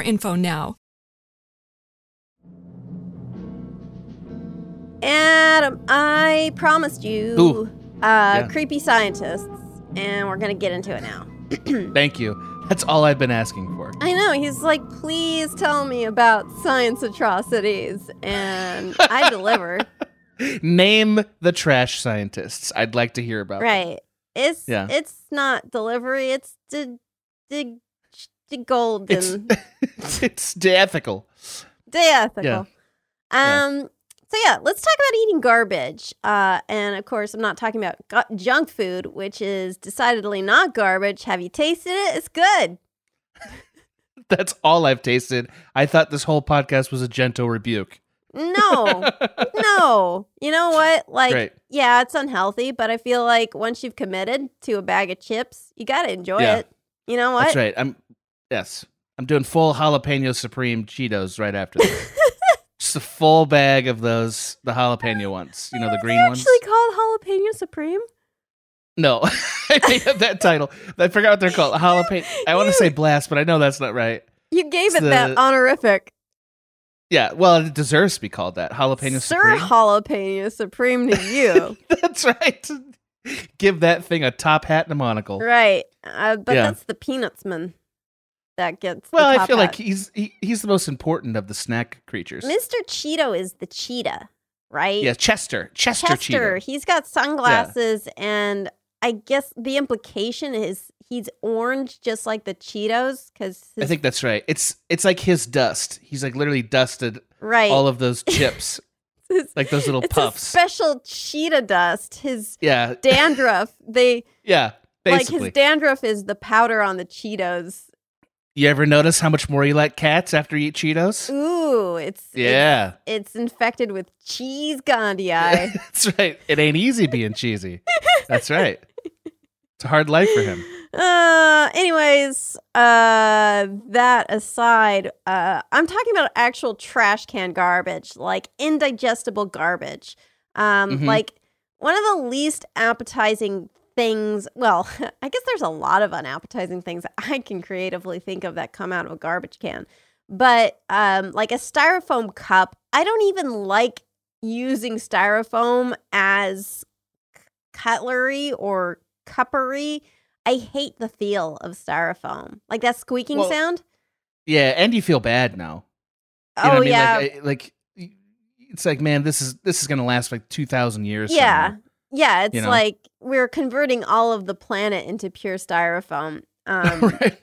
info now.
Adam, I promised you
Ooh.
uh,
Yeah.
creepy scientists, and we're gonna get into it now.
Thank you. That's all I've been asking for.
I know he's like, please tell me about science atrocities, and I deliver.
Name the trash scientists. I'd like to hear about. them.
Right? It's
Yeah.
it's not delivery. It's the the the golden
It's it's ethical.
day ethical.
Yeah.
Um. So yeah, let's talk about eating garbage. Uh, and of course, I'm not talking about gu- junk food, which is decidedly not garbage. Have you tasted it? It's good.
That's all I've tasted. I thought this whole podcast was a gentle rebuke.
No, no. You know what? Like,
Great.
yeah, it's unhealthy, but I feel like once you've committed to a bag of chips, you gotta enjoy
Yeah.
it. You know what?
That's right. I'm yes. I'm doing full jalapeno supreme Cheetos right after this. Just a full bag of those, the jalapeno ones. You know, the green ones.
Actually called jalapeno supreme.
No, I made up that title. I forgot what they're called. Jalapeno. I want to say blast, but I know that's not right.
You gave
It's
it that
the-
honorific.
Yeah, well, it deserves to be called that. Jalapeno
Sir
supreme.
jalapeno supreme to you.
that's right. Give that thing a top hat and a monocle.
right. Uh, but
Yeah.
that's the peanuts man that gets the
Well, I feel like he's he, he's the most important of the snack creatures.
Mr. Cheeto is the cheetah, right?
Yeah, Chester. Chester,
Chester.
Cheetah.
He's got sunglasses, and I guess the implication is he's orange, just like the Cheetos, because
I think that's right. It's it's like his dust. He's like literally dusted
right.
all of those chips,
His-
like those little puffs.
special cheetah dust. His
yeah,
dandruff. they
yeah. Basically,
like his dandruff is the powder on the Cheetos.
You ever notice how much more you like cats after you eat Cheetos?
Ooh, it's
Yeah,
It's, it's infected with cheese Gandhi.
that's right. It ain't easy being cheesy. That's right. It's a hard life for him.
Uh, anyways, uh, that aside, uh, I'm talking about actual trash can garbage, like indigestible garbage. Um,
Mhm.
like one of the least appetizing things. Well, I guess there's a lot of unappetizing things I can creatively think of that come out of a garbage can. But um, like a styrofoam cup, I don't even like using styrofoam as cutlery or cuppery. I hate the feel of styrofoam. Like that squeaking
Well,
sound.
Yeah, and you feel bad now. You
oh
I mean?
yeah.
Like, like it's like, man, this is this is gonna last like two thousand years.
yeah.
somewhere.
Yeah, it's
you know?
like we're converting all of the planet into pure styrofoam. Um,
right.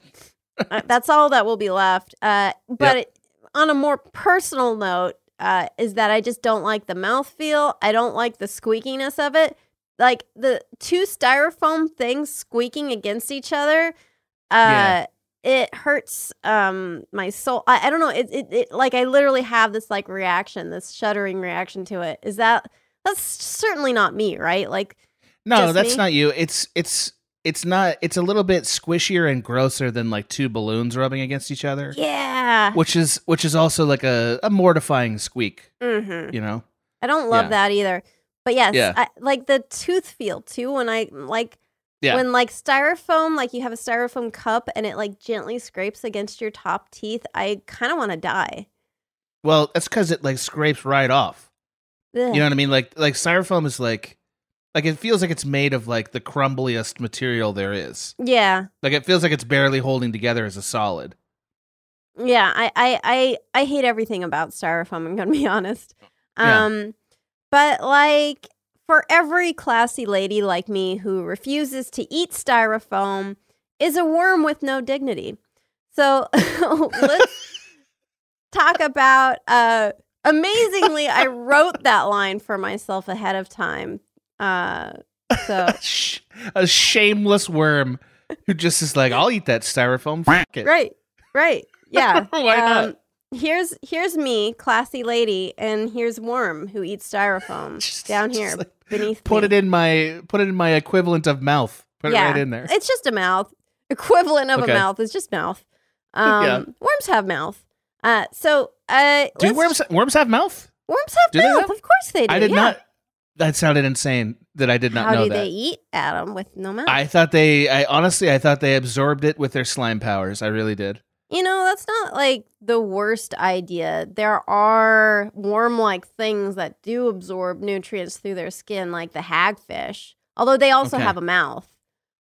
uh, that's all that will be left. Uh, but it, on a more personal note, uh, is that I just don't like the mouthfeel. I don't like the squeakiness of it. Like the two styrofoam things squeaking against each other. Uh,
Yeah.
It hurts um my soul. I, I don't know. It, it it like I literally have this like reaction, this shuddering reaction to it. Is that that's certainly not me, right? Like
No, that's
me?
not you. It's it's it's not. It's a little bit squishier and grosser than like two balloons rubbing against each other,
yeah.
which is which is also like a, a mortifying squeak.
Mm-hmm.
You know?
I don't love
Yeah.
that either. But yes,
Yeah.
I, like the tooth feel too. When I like
Yeah.
when like styrofoam, like you have a styrofoam cup and it like gently scrapes against your top teeth. I kind of want to die.
Well, that's because it like scrapes right off.
Ugh.
You know what I mean? Like like styrofoam is like like it feels like it's made of like the crumbliest material there is.
yeah.
Like it feels like it's barely holding together as a solid.
Yeah, I, I, I, I hate everything about styrofoam. I'm gonna be honest.
Yeah.
Um, but like for every classy lady like me who refuses to eat styrofoam is a worm with no dignity. So let's talk about. Uh, amazingly, I wrote that line for myself ahead of time. Uh, so
a shameless worm who just is like, I'll eat that styrofoam. Fuck it.
right, right, yeah.
Why not?
Um, Here's here's me, classy lady, and here's Worm who eats styrofoam
Just-
down here
like,
beneath.
Put
me.
it in my put it in my equivalent of mouth. Put
yeah,
it right in there.
It's just a mouth. Equivalent of
Okay.
a mouth It's just mouth. Um,
Yeah.
Worms have mouth. Uh, so uh,
Do worms worms have mouth?
worms have
do
mouth?
though?
Of course they do.
I did
yeah.
not. That sounded insane. That I did not
How
know
do
that.
they eat, Adam, with no mouth?
I thought they. I honestly, I thought they absorbed it with their slime powers. I really did.
You know, that's not like the worst idea. There are worm like things that do absorb nutrients through their skin, like the hagfish, although they also
Okay.
have a mouth.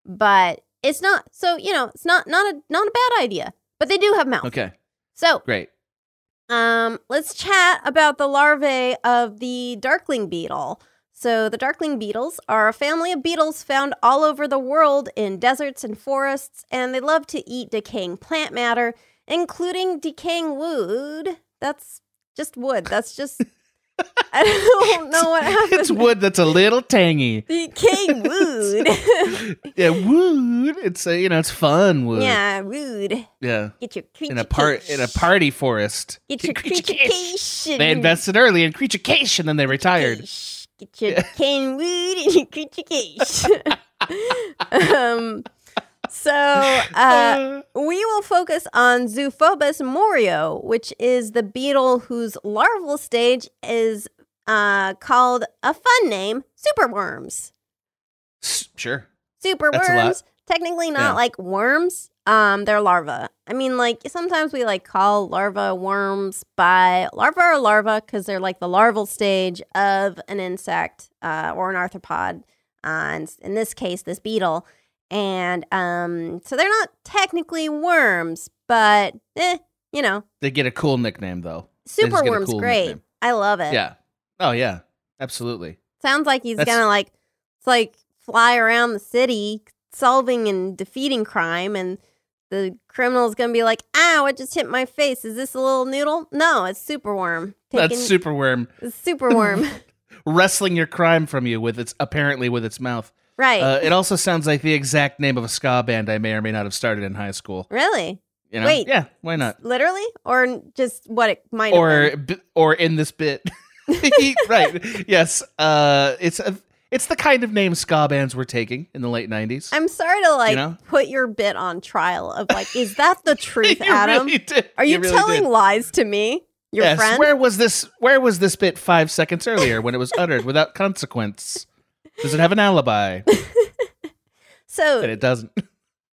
But it's not so, you know, it's not not a not a bad idea. But they do have mouth.
Okay,
So
great.
Um let's chat about the larvae of the darkling beetle. So the darkling beetles are a family of beetles found all over the world in deserts and forests, and they love to eat decaying plant matter, including decaying wood. That's just wood. That's just I don't know what happened.
It's wood that's a little tangy.
The Decaying wood.
yeah, wood. It's a you know it's fun wood.
yeah, wood.
yeah.
Get your
In a part in a party forest.
Get your
Creature
creaturecation.
They invested early in creature and then they retired.
Get your cane wood and your creature um, so uh, we will focus on Zophobas morio, which is the beetle whose larval stage is uh, called a fun name, superworms.
Sure.
Superworms, technically not
Yeah.
like worms. Um, they're larvae. I mean, like sometimes we like call larvae worms by larva or larva because they're like the larval stage of an insect uh, or an arthropod. Uh, and in this case, this beetle. And um, so they're not technically worms, but eh, you know,
They get a cool nickname though. They just get a
superworms
cool
great.
nickname.
I love it.
Yeah. Oh yeah. Absolutely.
Sounds like he's
That's-
gonna like it's like fly around the city solving and defeating crime and the criminal's gonna be like, ow, it just hit my face. Is this a little noodle? No, it's superworm.
That's
Taking
superworm
it's superworm.
wrestling your crime from you with its apparently with its mouth.
Right.
Uh, it also sounds like the exact name of a ska band I may or may not have started in high school.
really?
You know?
Wait.
Yeah, why not?
Literally? Or just what it might have
Or
been?
b- or in this bit. right. Yes. Uh it's a it's the kind of name ska bands were taking in the late 90s.
I'm sorry to like
know?
put your bit on trial of like, is that the truth,
You
Adam?
really.
Are you,
really
telling
did.
lies to me? Your
yes.
friend?
Where was this where was this bit 5 seconds earlier when it was uttered without consequence? Does it have an alibi?
so
And it doesn't.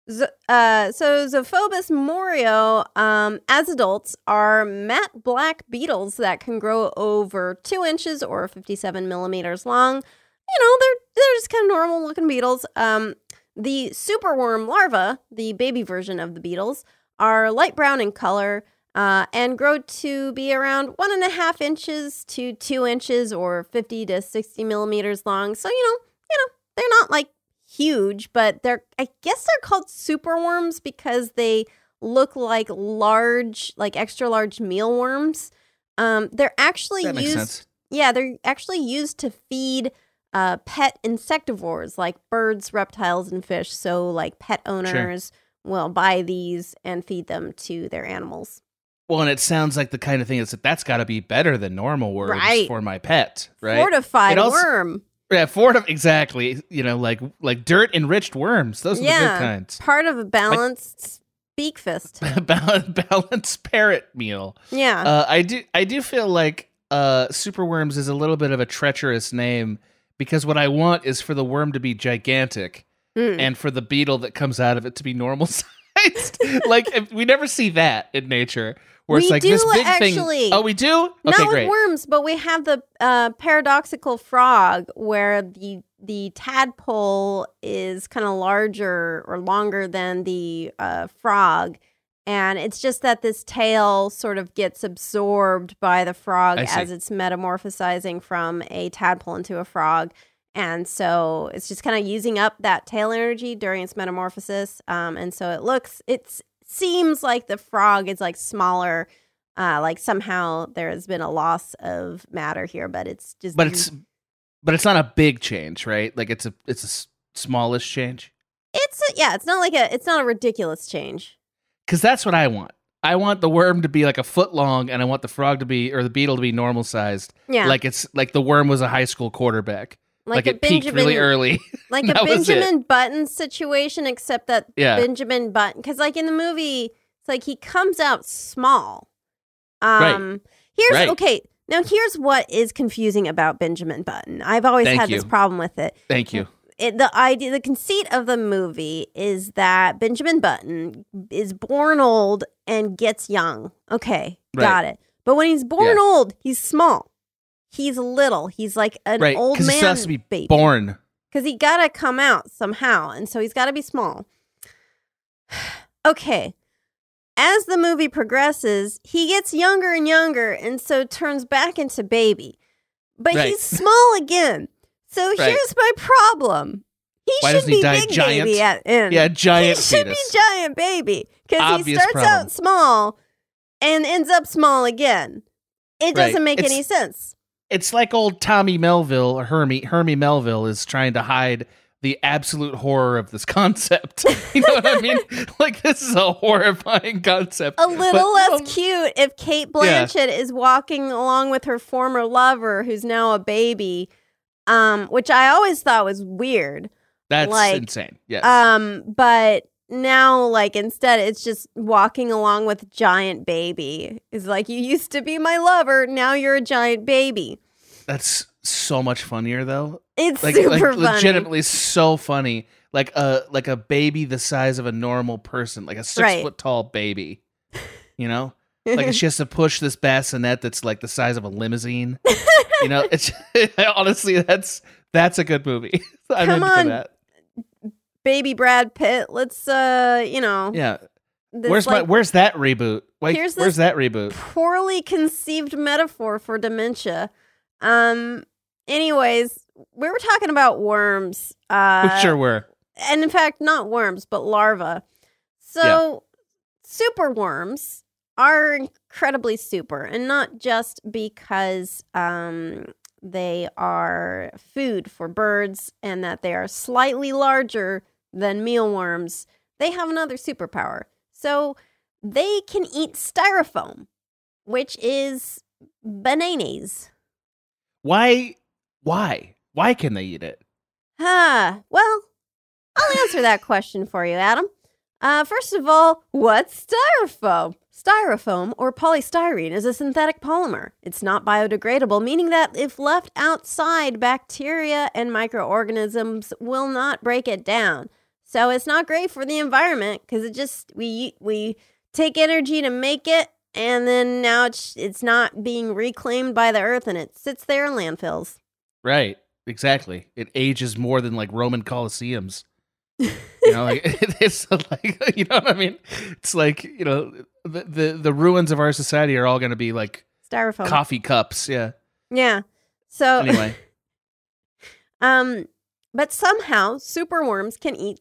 Z- uh, so Zophobas morio, um, as adults, are matte black beetles that can grow over two inches or 57 millimeters long. You know, they're they're just kind of normal looking beetles. Um, the superworm larvae, the baby version of the beetles, are light brown in color uh, and grow to be around one and a half inches to two inches or 50 to 60 millimeters long. So you know, you know, they're not like huge, but they're I guess they're called superworms because they look like large, like extra large mealworms. Um, they're actually
That
used.
sense.
Yeah, they're actually used to feed uh, pet insectivores like birds, reptiles, and fish. So, like pet owners will buy these and feed them to their animals.
Well, and it sounds like the kind of thing that's that's got to be better than normal worms
Right.
for my pet, right?
Fortified
also-
worm.
Yeah, Fort exactly. You know, like like dirt enriched worms. Those are the good kinds.
part of a balanced beak fist.
Balanced parrot meal.
Yeah.
Uh, I do I do feel like uh, superworms is a little bit of a treacherous name because what I want is for the worm to be gigantic
Mm.
and for the beetle that comes out of it to be normal size. Christ! like if- we never see that in nature, where it's
We
like
do
this big
actually.
thing. Oh, we do. Okay,
Not
great.
with worms, but we have the uh, paradoxical frog where the the tadpole is kind of larger or longer than the uh, frog. And it's just that this tail sort of gets absorbed by the frog as it's metamorphosizing from a tadpole into a frog. And so it's just kind of using up that tail energy during its metamorphosis. Um, and so it looks, it seems like the frog is like smaller uh, like somehow there has been a loss of matter here, but it's just
but it's but it's not a big change, right? Like it's a it's a s- smallish change.
it's a, yeah, it's not like a it's not a ridiculous change.
Because that's what I want. I want the worm to be like a foot long, and I want the frog to be or the beetle to be normal sized.
Yeah,
Like it's like the worm was a high school quarterback. Like,
a
it peaked really early.
like a
That was it.
Benjamin Button situation, except that
Yeah.
Benjamin Button because like in the movie, it's like he comes out small.
Right.
Um, here's
Right.
okay. Now here's what is confusing about Benjamin Button. I've always
Thank
had this problem with it.
Thank you.
it, the idea, the conceit of the movie is that Benjamin Button is born old and gets young. Okay,
Right.
got it. But when he's born
Yeah.
old, he's small. He's little. He's like an
Right,
old
he
man
still has to be
baby.
Born.
Because he gotta come out somehow, and so he's got to be small. okay. As the movie progresses, he gets younger and younger, and so turns back into baby. But
Right.
he's small again. So
Right.
here's my problem. He
Why
should
doesn't he
be big
giant?
baby at end.
Yeah, giant baby.
he should
fetus.
be giant baby because he starts
problem.
out small and ends up small again. It
Right.
doesn't make
It's-
any sense.
It's like old Tommy Melville or Hermie Hermie Melville is trying to hide the absolute horror of this concept. You know what I mean? like this is a horrifying concept.
a little
But-
less
um,
cute if Kate
Yeah.
Blanchett is walking along with her former lover who's now a baby um which I always thought was weird
That's
like,
insane. Yes.
um but now like instead it's just walking along with giant baby is like you used to be my lover now you're a giant baby
That's so much funnier though.
it's
Like,
super
like
funny
legitimately so funny. Like a like a baby the size of a normal person, like a six
Right.
foot tall baby. You know? like she has to push this bassinet that's like the size of a limousine. you know, it's honestly that's that's a good movie. I'm
Come
into
on. Baby Brad Pitt let's uh you know
Yeah.
this,
where's my where's that reboot? Wait,
Here's
where's that reboot?
poorly conceived metaphor for dementia. Um. Anyways, we were talking about worms. Uh,
We sure were.
and in fact, not worms, but larvae. So, super worms are incredibly super, and not just because um, they are food for birds and that they are slightly larger than mealworms. They have another superpower. So, they can eat styrofoam, which is bananas.
Why why? Why can they eat it?
Huh. Well, I'll answer that question for you, Adam. Uh, first of all, what's styrofoam? Styrofoam, or polystyrene, is a synthetic polymer. It's not biodegradable, meaning that if left outside, bacteria and microorganisms will not break it down. So it's not great for the environment because it just we we take energy to make it, and then now it's it's not being reclaimed by the earth, and it sits there in landfills.
Right. Exactly. It ages more than like Roman Colosseums. You know, like it's like you know what I mean. It's like you know the the, the ruins of our society are all going to be like
Styrofoam.
coffee cups. Yeah.
Yeah. So
Anyway,
um but somehow superworms can eat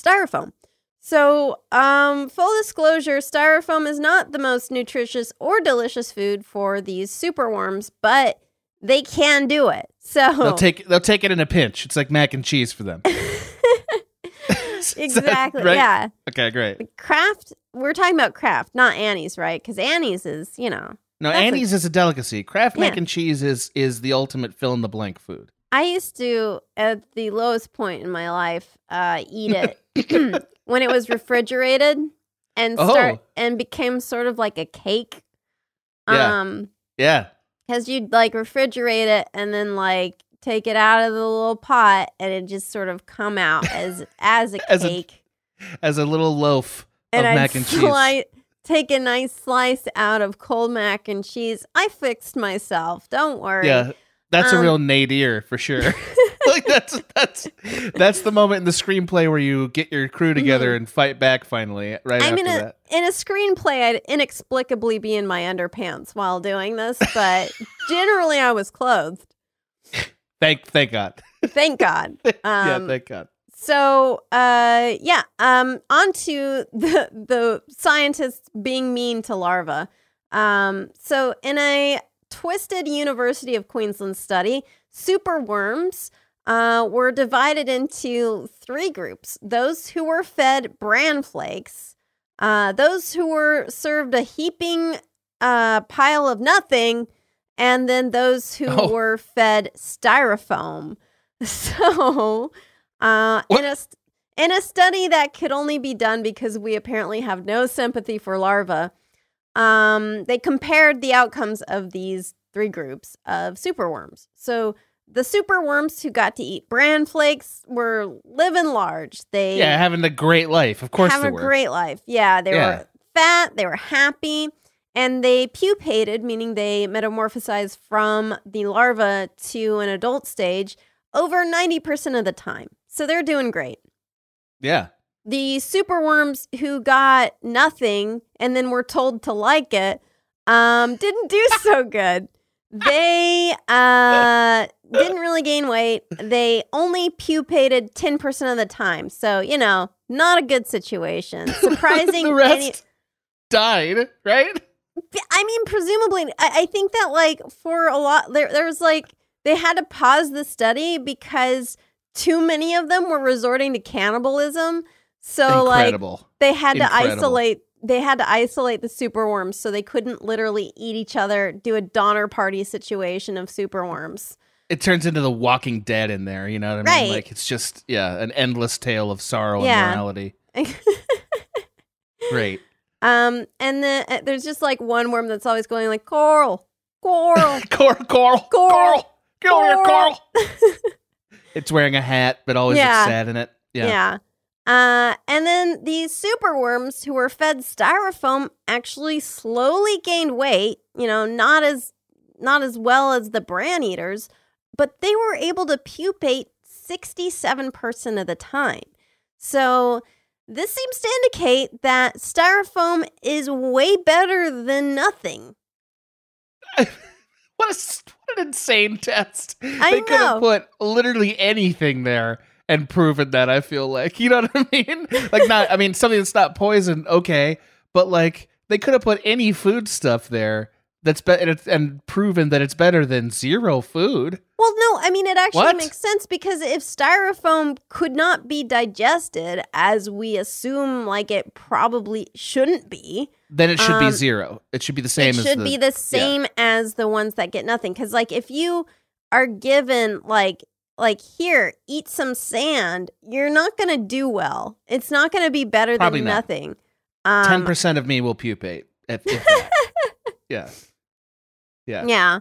styrofoam. So, um full disclosure, styrofoam is not the most nutritious or delicious food for these superworms, but they can do it. So
they'll take they'll take it in a pinch. It's like mac and cheese for them.
Exactly.
right?
Yeah.
Okay, great.
Kraft, we're talking about Kraft, not Annie's, right? Cuz Annie's is, you know.
No,
That's a-
Annie's is a delicacy. Kraft mac and cheese is is the ultimate fill in the blank food.
I used to, at the lowest point in my life, uh, eat it when it was refrigerated and start
Oh.
and became sort of like a cake.
Yeah.
Um,
Yeah.
because you'd like refrigerate it and then like take it out of the little pot and it just sort of come out as as a
As a-
cake.
as a little loaf
and
of
I'd
mac and cheese.
take a nice slice out of cold mac and cheese. I fixed myself. Don't worry.
Yeah, that's a
Um,
real nadir for sure. like that's that's that's the moment in the screenplay where you get your crew together and fight back finally. Right
I'm
after
in a
that.
in a screenplay. I'd inexplicably be in my underpants while doing this, but generally I was clothed.
Thank thank God.
Thank God.
yeah,
Um,
thank God.
So, uh, yeah, um, on to the the scientists being mean to larvae. Um, so, in a twisted University of Queensland study, superworms uh, were divided into three groups: those who were fed bran flakes, uh, those who were served a heaping uh, pile of nothing, and then those who
Oh.
were fed styrofoam. So, uh, in a st- in a study that could only be done because we apparently have no sympathy for larvae, um, they compared the outcomes of these three groups of superworms. So the superworms who got to eat bran flakes were living large. They
Yeah, having a great life. Of course
have
they
a
were.
great life. Yeah, they
Yeah.
were fat, they were happy, and they pupated, meaning they metamorphosized from the larva to an adult stage over 90% of the time. So they're doing great.
yeah.
The superworms who got nothing and then were told to like it um, didn't do so good. They uh, didn't really gain weight. They only pupated 10% of the time. So, you know, not a good situation. Surprising.
the rest
any-
died, right?
I mean, presumably, I, I think that like for a lot, there there was like they had to pause the study because too many of them were resorting to cannibalism. So like they had to isolate. They had to isolate the superworms so they couldn't literally eat each other. Do a Donner Party situation of superworms.
it turns into the Walking Dead in there. You know what I mean?
Right.
Like it's just yeah, an endless tale of sorrow
Yeah.
and morality. Great.
Um, and then uh, there's just like one worm that's always going like coral, coral.
Coral, Coral,
Coral.
Over here,
Coral.
It's wearing a hat, but always
Yeah.
looks sad in it. Yeah.
Yeah. Uh, and then these superworms who were fed styrofoam actually slowly gained weight. You know, not as not as well as the bran eaters, but they were able to pupate sixty-seven percent of the time. So this seems to indicate that styrofoam is way better than nothing.
What a what an insane test.
I
they could have put literally anything there and proven that. I feel like you know what I mean. Like not. I mean something that's not poison. Okay, but like they could have put any food stuff there that's be- and, it's, and proven that it's better than zero food.
Well, no, I mean, it actually
What?
makes sense because if styrofoam could not be digested, as we assume like it probably shouldn't be,
Then it should be
Um,
zero. It should be the same
it
as
should
the,
be the same as the ones that get nothing. Because, like, if you are given, like, like here, eat some sand, you're not going to do well. It's not going to be better
Probably
than
not.
nothing. Um,
Ten percent of me will pupate. If, if. yeah. Yeah.
Yeah.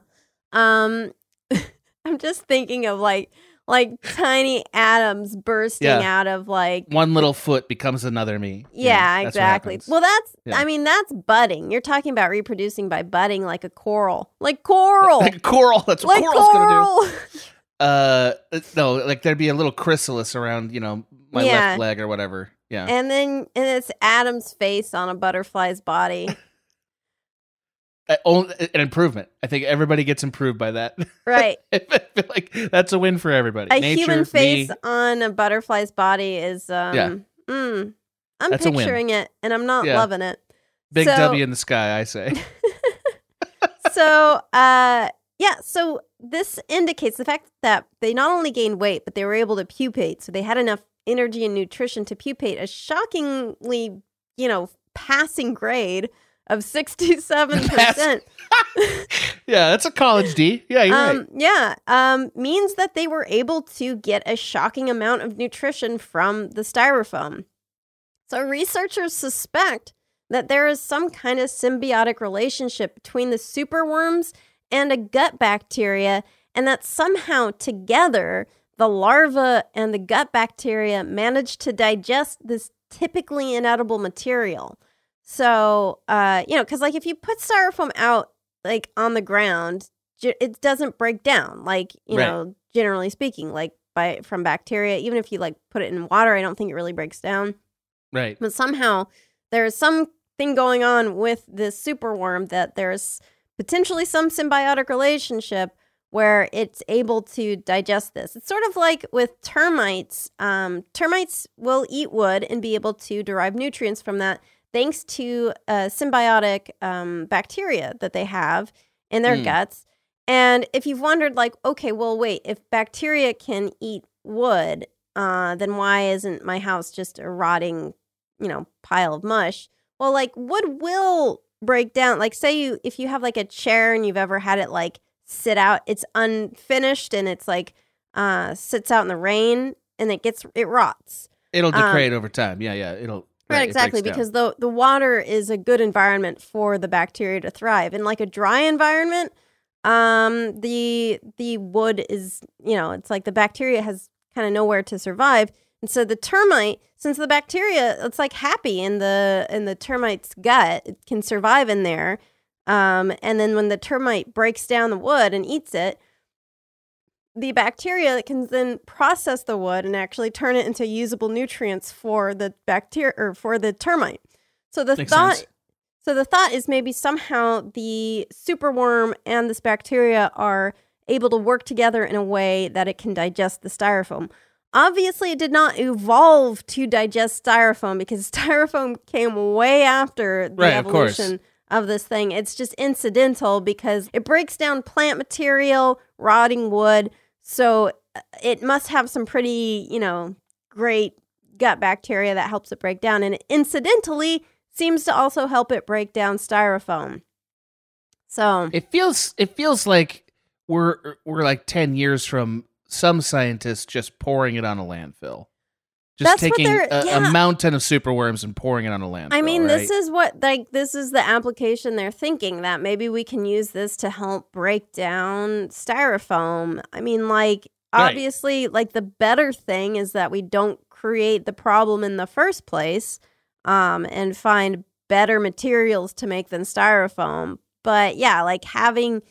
Um I'm just thinking of like like tiny atoms bursting
Yeah.
out of like
One little foot becomes another me.
yeah,
that's
exactly. Well, that's
Yeah.
I mean that's budding. You're talking about reproducing by budding like a coral. Like coral.
like coral. That's what
like
coral's gonna do.
coral.
Uh, no, like there'd be a little chrysalis around, you know, my
Yeah.
left leg or whatever. Yeah.
and then and it's Adam's face on a butterfly's body.
Uh, only- an improvement. I think everybody gets improved by that.
Right.
I feel like that's a win for everybody.
A
Nature,
human face
me.
on a butterfly's body is um
Yeah.
mm, I'm
That's
picturing it and I'm not
Yeah.
loving it.
Big
So-
W in the sky, I say.
so uh yeah so this indicates the fact that they not only gained weight but they were able to pupate so they had enough energy and nutrition to pupate a shockingly you know passing grade of 67%
yeah, that's a college D. Yeah, you're
um
right.
yeah um means that they were able to get a shocking amount of nutrition from the styrofoam so researchers suspect that there is some kind of symbiotic relationship between the superworms and a gut bacteria, and that somehow together the larva and the gut bacteria manage to digest this typically inedible material. So, uh, you know, because like if you put styrofoam out like on the ground, it doesn't break down. Like you
Right.
know, generally speaking, like by from bacteria, even if you like put it in water, I don't think it really breaks down.
Right.
But somehow there's something going on with this superworm that there's potentially some symbiotic relationship where it's able to digest this. It's sort of like with termites. Um, termites will eat wood and be able to derive nutrients from that thanks to a symbiotic um, bacteria that they have in their
Mm.
guts. And if you've wondered, like, okay, well, wait, if bacteria can eat wood, uh, then why isn't my house just a rotting, you know, pile of mush? Well, like, wood will break down. Like, say you, if you have like a chair and you've ever had it like sit out, it's unfinished and it's like, uh, sits out in the rain and it gets, it rots.
It'll
Um,
degrade over time. Yeah, yeah. It'll
Right, exactly,
down.
because the the water is a good environment for the bacteria to thrive. In like a dry environment, um, the the wood is you know it's like the bacteria has kind of nowhere to survive, and so the termite, since the bacteria, it's like happy in the in the termite's gut, it can survive in there. Um, and then when the termite breaks down the wood and eats it, the bacteria that can then process the wood and actually turn it into usable nutrients for the bacteria or for the termite. So the
Makes
thought
sense.
so the thought is maybe somehow the superworm and this bacteria are able to work together in a way that it can digest the styrofoam. Obviously, it did not evolve to digest styrofoam because styrofoam came way after the
Right, of
evolution of this thing. It's just incidental because it breaks down plant material, rotting wood. So uh, it must have some pretty, you know, great gut bacteria that helps it break down. And it incidentally seems to also help it break down styrofoam. So,
It feels it feels like we're we're like ten years from some scientists just pouring it on a landfill. Just
That's
taking a,
yeah.
a mountain of superworms and pouring it on a landfill.
I mean, this is what, like, this is the application they're thinking that maybe we can use this to help break down styrofoam. I mean, like,
Right.
obviously, like, the better thing is that we don't create the problem in the first place um, and find better materials to make than styrofoam. But yeah, like, having,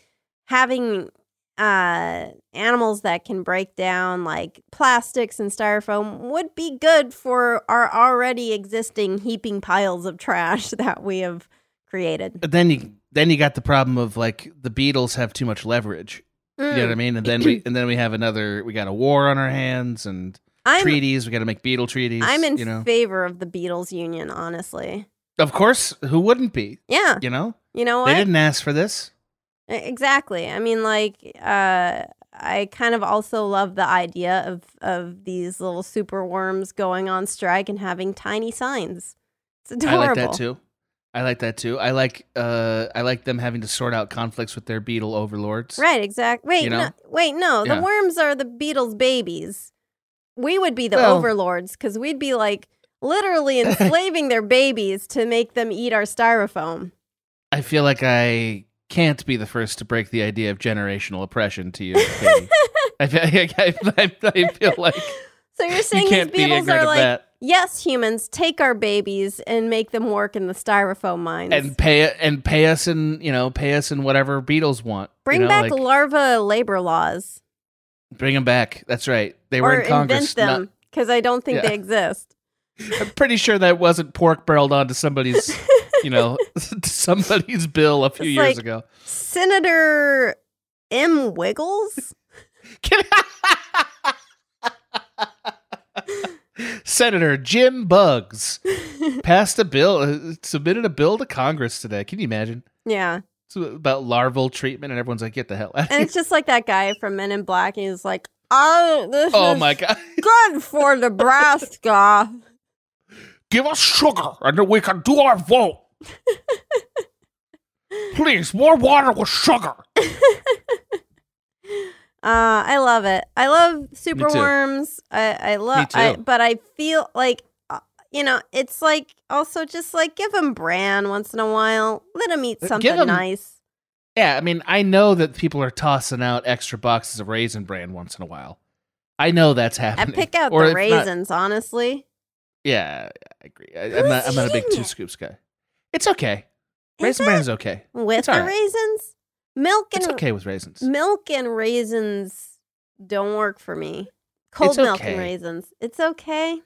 having, uh animals that can break down like plastics and styrofoam would be good for our already existing heaping piles of trash that we have created.
But then you then you got the problem of like the beetles have too much leverage. You know what I
Mm.
mean? And then we and then we have another we got a war on our hands and
I'm
treaties. We got to make beetle treaties.
I'm in
you know.
favor of the Beatles union, honestly.
of course, who wouldn't be?
Yeah,
You know,
you know
they didn't ask for this.
Exactly. I mean, like, uh, I kind of also love the idea of of these little super worms going on strike and having tiny signs. It's adorable.
I like that too. I like that too. I like uh I like them having to sort out conflicts with their beetle overlords.
Right, exactly. Wait,
You
no, wait, no.
Yeah.
The worms are the beetles' babies. We would be the
Well-
overlords because we'd be like literally enslaving their babies to make them eat our styrofoam.
I feel like I can't be the first to break the idea of generational oppression to you, Katie. I, feel, I, I, I feel like
So you're
you
saying these
can't be
are like,
that
yes, humans, take our babies and make them work in the styrofoam mines.
and pay and pay us in you know pay us in whatever beetles want. you
Bring
know,
back
like,
larva labor laws.
bring them back. That's right. They were
or
in Congress.
invent them because I don't think
Yeah.
they exist.
I'm pretty sure that wasn't pork barreled onto somebody's you know somebody's bill a few
It's
years
like-
ago.
Senator M. Wiggles?
Senator Jim Bugs passed a bill, uh, submitted a bill to Congress today. Can you imagine?
yeah.
It's about larval treatment, and everyone's like, "Get the hell out!" of
And it's just like that guy from Men in Black. And he's like, oh, this
Oh
is
my god!
good for Nebraska.
Give us sugar, and then we can do our vote. Please, more water with sugar.
Uh, I love it. I love super
too.
worms. I, I love,
too.
I, but I feel like, uh, you know, it's like also just like give them bran once in a while. Let them eat
Uh,
something
give 'em-
nice.
Yeah, I mean, I know that people are tossing out extra boxes of raisin bran once in a while. I know that's happening.
I
happening.
pick out
Or
the
if not-
raisins, honestly.
Yeah, I agree. I, I'm not. I'm not a big
eating
two scoops guy. It's okay.
Is
Raisin
it?
bran is okay.
with
It's
the
right.
raisins. Milk and
It's okay with raisins.
milk and raisins don't work for me. Cold
It's
milk and raisins. It's okay.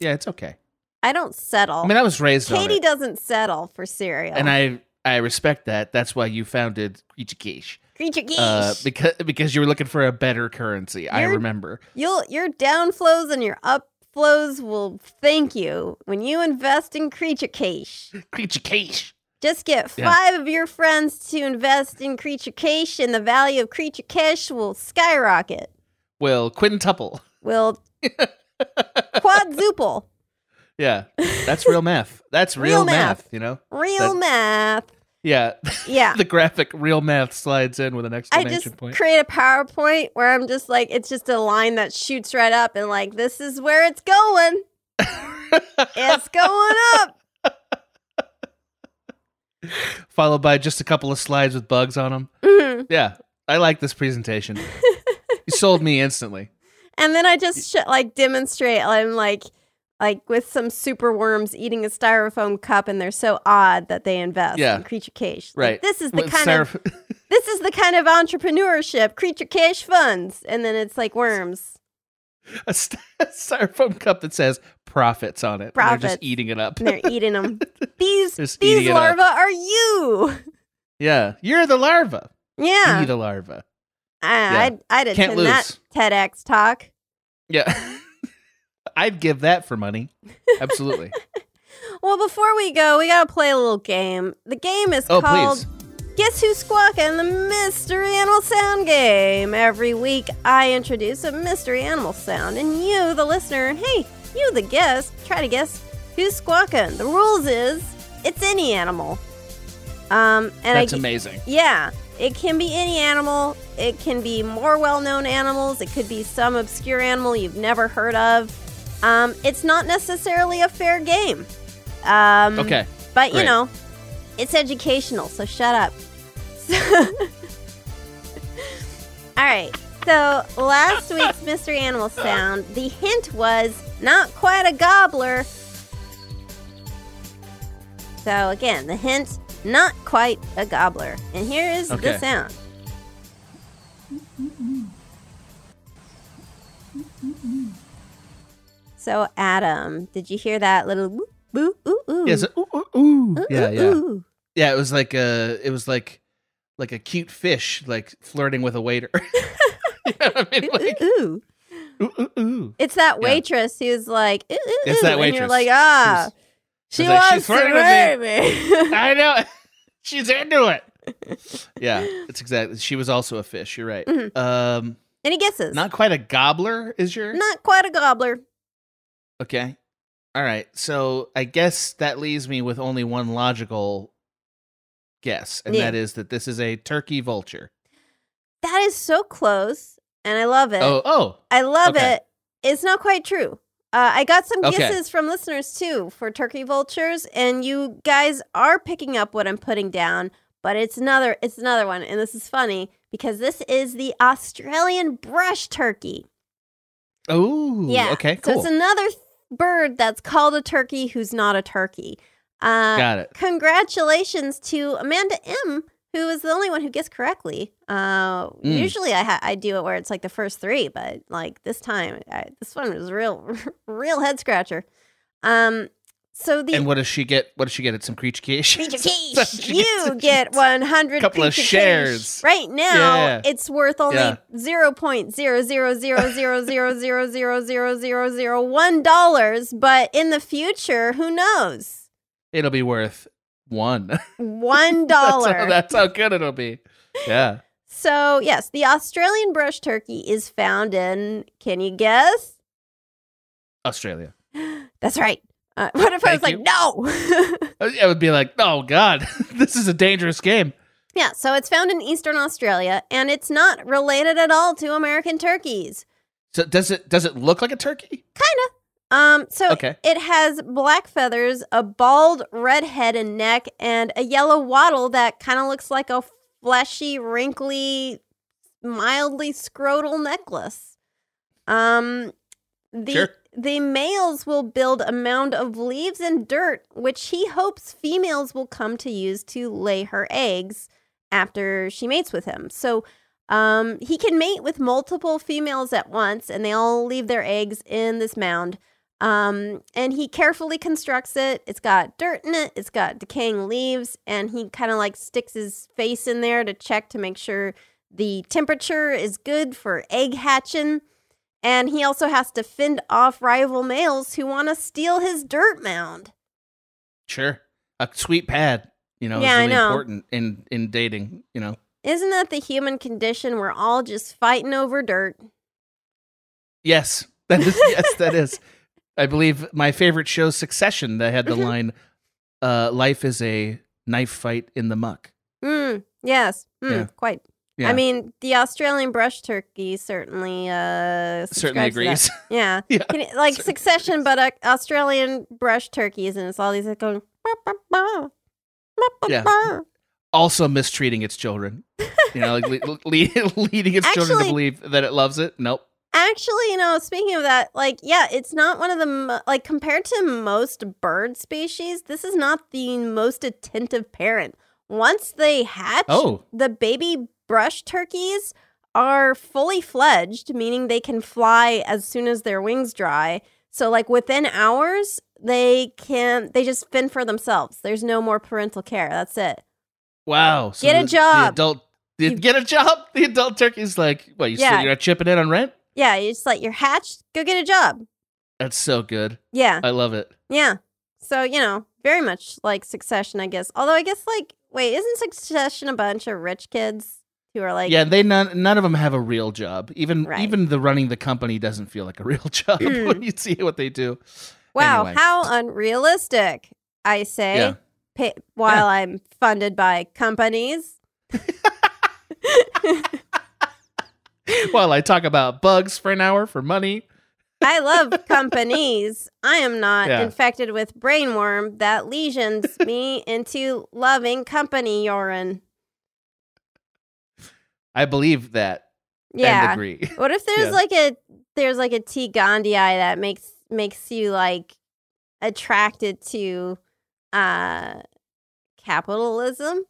Yeah, it's okay.
I don't settle.
I mean, I was raised on
Katie doesn't settle for cereal.
and I I respect that. That's why you founded Creature Quiche.
creature geese.
Uh, because because you were looking for a better currency. I
You're-
remember.
You'll your downflows and your upflows will thank you when you invest in creature cash.
Creature Quiche.
Just get
Yeah.
five of your friends to invest in creature cash, and the value of creature cash will skyrocket.
Will quintuple.
Will quadruple.
Yeah, that's real math. That's real,
Real
math.
math.
You know.
Real
That-
math.
Yeah.
Yeah.
the graphic real math slides in with an
I just
point.
create a PowerPoint where I'm just like, it's just a line that shoots right up and like, this is where it's going. It's going up.
Followed by just a couple of slides with bugs on them.
Mhm.
Yeah, I like this presentation. you sold me instantly.
And then I just sh- like demonstrate. I'm like, like with some super worms eating a styrofoam cup, and they're so odd that they invest
Yeah.
in creature cash. Like,
Right.
this is the
With
kind
styrof-
of this is the kind of entrepreneurship creature cash funds, and then it's like worms.
a st- styrofoam cup that says profits on it. and They're just eating it up.
And they're eating them. These these
eating it up.
larvae are you.
yeah, you're the larva.
Yeah.
Be the larva.
I, I'd, I'd attend that. TEDx talk.
Yeah. I'd give that for money. Absolutely.
Well, before we go, we gotta play a little game. The game is
oh,
called
please.
Guess Who's Squawking? The Mystery Animal Sound Game. Every week, I introduce a mystery animal sound, and you, the listener, and hey, you, the guest, try to guess who's squawking. The rules is it's any animal. Um, and
That's
I,
amazing.
Yeah, it can be any animal. It can be more well-known animals. It could be some obscure animal you've never heard of. Um, it's not necessarily a fair game. Um,
Okay.
but you know, it's educational, so shut up. All right. So last week's mystery animal sound, the hint was not quite a gobbler. So again, the hint, not quite a gobbler. And here is
Okay.
the sound. So Adam, did you hear that little whoop, boo ooh ooh?
Yeah, so- ooh, ooh, ooh.
Ooh,
yeah,
ooh,
yeah.
ooh.
Yeah, it was like a it was like like a cute fish like flirting with a waiter. you know I mean?
Ooh,
Like,
ooh, ooh.
ooh.
It's that
Yeah.
waitress who's like, ooh, ooh,
It's that
and you're
waitress.
like, ah, she
She's like,
wants
"She's
to
flirting
marry me.
I know. She's into it. Yeah, it's exactly. She was also a fish. You're right.
Mhm.
Um,
Any guesses?
not quite a gobbler, is your?
Not quite a gobbler.
Okay. All right. So I guess that leaves me with only one logical guess, and
Yeah.
that is that this is a turkey vulture.
That is so close, and I love it.
Oh, oh,
I love
okay.
it. It's not quite true. Uh, I got some
Okay.
guesses from listeners too for turkey vultures, and you guys are picking up what I'm putting down. But it's another, it's another one, and this is funny because this is the Australian brush turkey.
oh.
Yeah.
Okay.
So it's another th- bird that's called a turkey who's not a turkey. Uh,
Got it.
Congratulations to Amanda M, who is the only one who guessed correctly. Uh,
Mm.
Usually I ha- I do it where it's like the first three, but like this time, I, this one was real, real head scratcher. Um, so the
And what does she get? What does she get at some creature quiche?
Creature
She
Quiche.
gets-
You get 100
Couple of shares.
Right now,
Yeah.
it's worth only zero point zero zero zero zero zero zero zero zero zero zero one dollars. But in the future, who knows?
It'll be worth one.
One
That's. That's how good it'll be. Yeah.
So, yes, the Australian brush turkey is found in, can you guess?
Australia.
That's right. Uh, what if I was
Thank
like, no?
I would be like, oh God, this is a dangerous game.
yeah, so it's found in Eastern Australia and it's not related at all to American turkeys.
So does it does it look like a turkey? Kinda.
Um, so
Okay.
it has black feathers, a bald red head and neck, and a yellow wattle that kind of looks like a fleshy, wrinkly, mildly scrotal necklace. Um, the
Sure.
The males will build a mound of leaves and dirt, which he hopes females will come to use to lay her eggs after she mates with him. So um, he can mate with multiple females at once, and they all leave their eggs in this mound. Um, and he carefully constructs it. It's got dirt in it, it's got decaying leaves, and he kind of like sticks his face in there to check to make sure the temperature is good for egg hatching. And he also has to fend off rival males who want to steal his dirt mound.
Sure. A sweet pad, you know,
Yeah,
is really
know.
important in in dating, you know.
Isn't that the human condition? We're all just fighting over dirt.
Yes. That is yes, that is. I believe my favorite show Succession that had the
Mhm.
line uh life is a knife fight in the muck.
Mm, yes, mm,
Yeah.
quite.
Yeah.
I mean, the Australian brush turkey certainly uh
certainly agrees.
Yeah,
yeah.
You- like
Cer-
Succession, but uh, Australian brush turkeys, and it's all these like going.
Yeah. Also mistreating its children. You know, like le- le- leading its children to believe that it loves it. Nope.
Actually, you know, speaking of that, like, yeah, it's not one of the mo- like compared to most bird species. This is not the most attentive parent. Once they hatch,
Oh.
the baby brush turkeys are fully fledged, meaning they can fly as soon as their wings dry. So, like within hours, they can they just fend for themselves. There's no more parental care. That's it.
Wow. So
Get a
the- The
job.
adult
You-
get a job. The adult turkey's like, what, you
Yeah.
still, you're not chipping in on rent?
Yeah, you just like you're hatched, go get a job.
That's so good.
Yeah.
I love it.
Yeah. So, you know, very much like Succession, I guess. Although I guess like wait, isn't Succession a bunch of rich kids who are like
yeah, they none none of them have a real job. Even
Right.
even the running the company doesn't feel like a real job
Mm.
when you see what they do.
Wow,
Anyway.
how unrealistic, I say,
Yeah.
pa- while I'm funded by companies.
While I talk about bugs for an hour for money.
I love companies. I am not
Yeah.
infected with brainworm that lesions me into loving company urine.
I believe that
Yeah.
agree.
What if there's
Yeah.
like a there's like a T. gondii that makes makes you like attracted to uh capitalism?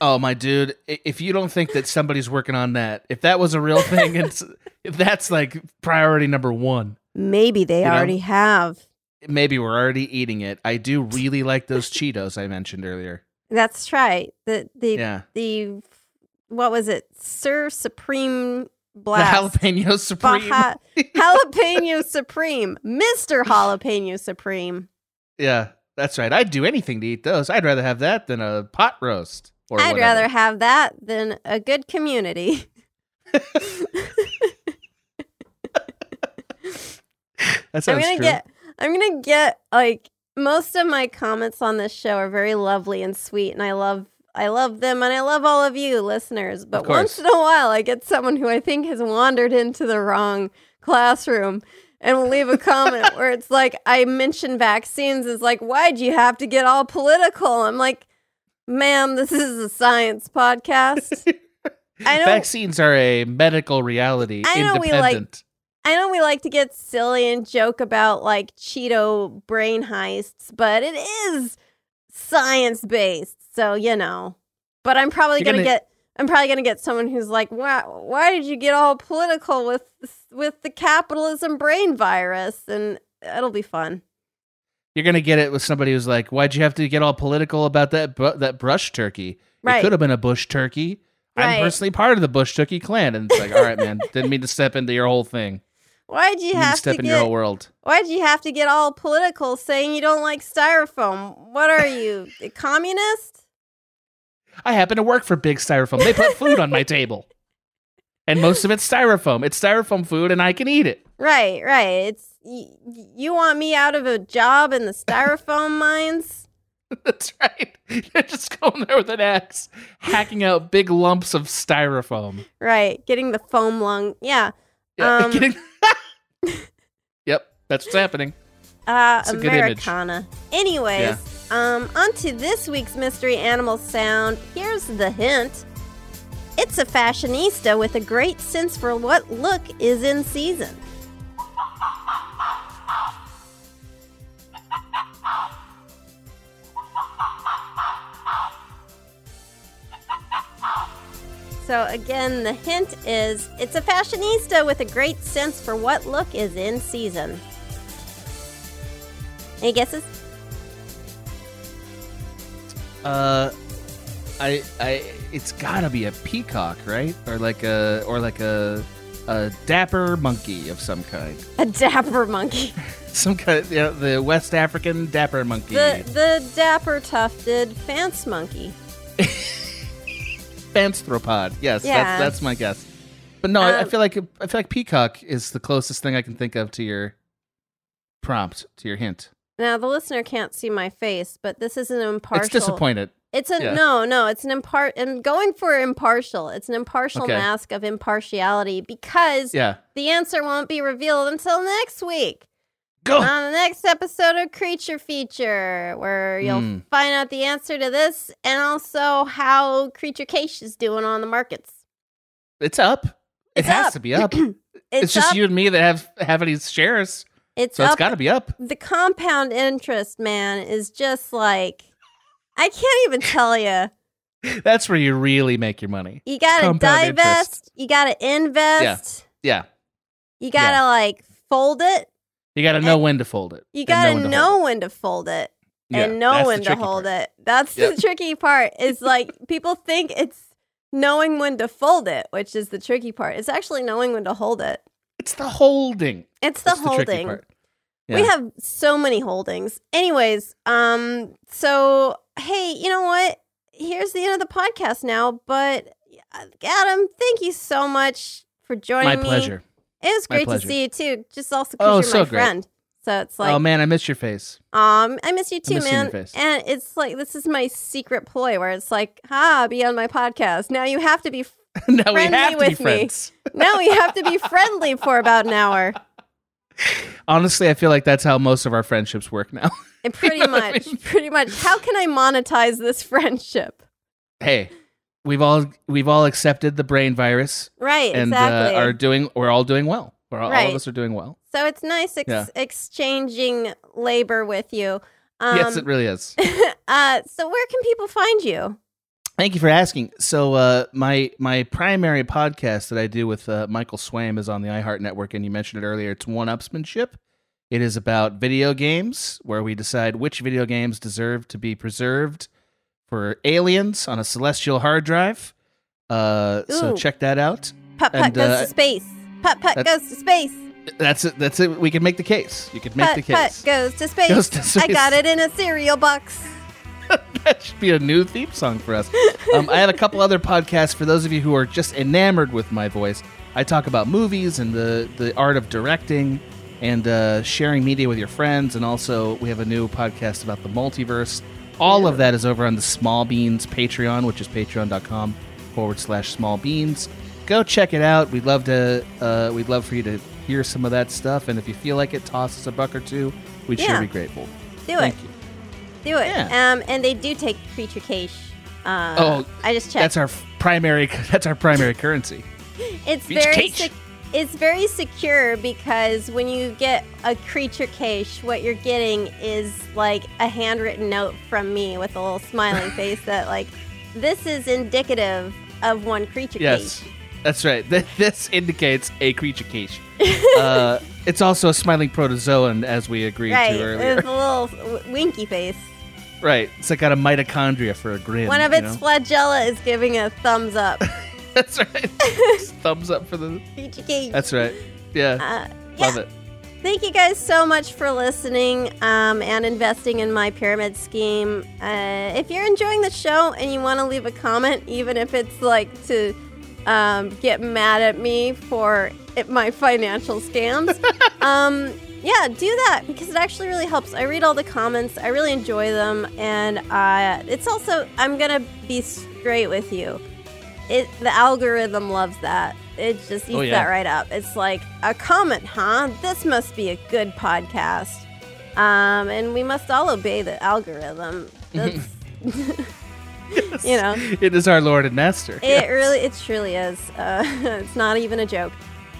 Oh my dude, if you don't think that somebody's working on that, if that was a real thing, it's if that's like priority number one,
Maybe they
You know?
already have.
maybe we're already eating it. I do really like those Cheetos I mentioned earlier.
That's right. The the
Yeah,
the what was it? Sir Supreme
the
Blast.
jalapeno supreme.
Baja- jalapeno Supreme. Mr. Jalapeno Supreme.
yeah, that's right. I'd do anything to eat those. I'd rather have that than a pot roast. Or
I'd
whatever.
rather have that than a good community.
That sounds
I'm gonna
true.
get I'm gonna get like most of my comments on this show are very lovely and sweet and I love I love them and I love all of you listeners. But once in a while I get someone who I think has wandered into the wrong classroom and will leave a comment where it's like I mentioned vaccines is like, why'd you have to get all political? I'm like, ma'am, this is a science podcast. I know
Vaccines are a medical reality.
I know we like- I know we like to get silly and joke about like Cheeto brain heists, but it is science based. So, you know. But I'm probably going to
gonna-
get I'm probably going to get someone who's like, "Why why did you get all political with with the capitalism brain virus?" And it'll be fun.
You're gonna get it with somebody who's like, "Why'd you have to get all political about that bu- that brush turkey?
Right.
It could have been a bush turkey.
Right.
I'm personally part of the bush turkey clan." And it's like, "All right, man, didn't mean to step into your whole thing.
Why'd you
to
have
step
to
your whole
get
world."
Why'd you have to get all political saying you don't like styrofoam? What are you, a communist?
I happen to work for Big Styrofoam. They put food on my table, and most of it's styrofoam. It's styrofoam food, and I can eat it.
Right, right. It's y- y- you want me out of a job in the styrofoam mines?
That's right. You're just going there with an axe, hacking out big lumps of styrofoam.
Right, getting the foam lung. Yeah.
Yeah,
Um,
getting- yep, that's what's happening.
Uh,
It's a good image.
Americana. Anyways, um, on to this week's mystery animal sound. Here's the hint. It's a fashionista with a great sense for what look is in season. So again, the hint is it's a fashionista with a great sense for what look is in season. Any guesses?
Uh, I, I, it's gotta be a peacock, right? Or like a, or like a, a dapper monkey of some kind.
A dapper monkey.
Some kind, you know, the West African dapper monkey.
The the dapper tufted fance monkey.
Panthropod. Yes,
Yeah.
that's that's my guess. But no, I, I
Um,
feel like I feel like peacock is the closest thing I can think of to your prompt, to your hint.
Now the listener can't see my face, but this is an impartial.
It's disappointed.
It's a
Yeah.
no, no. It's an impart. I'm going for impartial. It's an impartial
Okay.
mask of impartiality because
Yeah.
the answer won't be revealed until next week
Go.
on the next episode of Creature Feature, where you'll
Hmm.
find out the answer to this and also how Creature Cache is doing on the markets.
it's up. It has
up.
to be up.
It's,
it's just
up.
you and me that have have any shares,
It's
so
up.
it's got to be up.
the compound interest, man, is just like I can't even tell you.
That's where you really make your money.
You gotta
Compound
divest.
interest.
You gotta invest.
Yeah.
You gotta
Yeah.
like fold it.
You got to know when to fold it.
You gotta
when
know when to fold it and
Yeah,
know when to hold
part.
it. That's
Yep.
the tricky part. Is like people think it's knowing when to fold it, which is the tricky part. It's actually knowing when to hold it.
It's the holding.
It's the
That's the tricky
holding. We have so many holdings. Anyways, um, so hey, you know what? Here's the end of the podcast now. But uh, Adam, thank you so much for joining
My
me.
pleasure.
It was great to see you too. Just also because
Oh,
you're
so
my
great.
friend. So it's like,
oh man, I missed your face.
um, I miss you too,
miss
man.
your face.
And it's like this is my secret ploy where it's like, ha, be on my podcast. Now you have to be.
now we
Friendly
have to be
with me. now we have to be friendly for about an hour.
Honestly, I feel like that's how most of our friendships work now.
And pretty
know what I
much,
mean?
pretty much. How can I monetize this friendship?
hey, we've all we've all accepted the brain virus
Right,
and
exactly.
uh, are doing. We're all doing well. We're all, all
Right.
of us are doing well.
so it's nice ex-
Yeah.
exchanging labor with you. Um,
yes, it really is.
uh, so where can people find you?
Thank you for asking. So, uh, my my primary podcast that I do with uh, Michael Swaim is on the iHeart Network, and you mentioned it earlier. It's One Upsmanship. It is about video games, where we decide which video games deserve to be preserved for aliens on a celestial hard drive. Uh, so
Ooh.
check that out.
Putt putt
And,
goes
uh,
to space. Putt putt
that's-
goes to space.
That's it. That's it. We can make the case. You could make
Putt
the case.
putt goes to space.
Goes to
I
space.
got it in a cereal box.
that should be a new theme song for us. Um, I have a couple other podcasts for those of you who are just enamored with my voice. I talk about movies and the, the art of directing and uh, sharing media with your friends. And also, we have a new podcast about the multiverse. All of that is over on the Small Beans Patreon, which is patreon.com forward slash small beans. Go check it out. We'd love to. Uh, we'd love for you to hear some of that stuff. And if you feel like it, toss us a buck or two. We'd sure be grateful.
Do it.
Thank
it.
you.
Do it.
Yeah.
Um, and they do take creature cash. Uh,
Oh,
I just checked.
That's our primary. That's our primary currency.
it's
creature
very
cache.
It's very secure because when you get a creature cache, what you're getting is like a handwritten note from me with a little smiling face that like this is indicative of one creature cache.
Yes,
cache.
that's right. Th- This indicates a creature cache. uh, it's also a smiling protozoan, as we agreed
Right,
to earlier.
with a little winky face.
right. It's like got a mitochondria for a grin.
One of
you
its
know?
flagella is giving a thumbs up.
that's right. Thumbs up for the.
cache.
That's right. Yeah.
Uh, yeah.
Love it.
Thank you guys so much for listening um, and investing in my pyramid scheme. Uh, if you're enjoying the show and you want to leave a comment, even if it's like to um, get mad at me for it, my financial scams, um, yeah, do that because it actually really helps. I read all the comments, I really enjoy them, and uh, it's also, I'm going to be straight with you. It the algorithm loves that. It just eats
Oh, yeah.
that right up. It's like a comment, huh? This must be a good podcast. Um, and we must all obey the algorithm. That's, you know,
It is our Lord and Master.
it really, it truly is. Uh, it's not even a joke.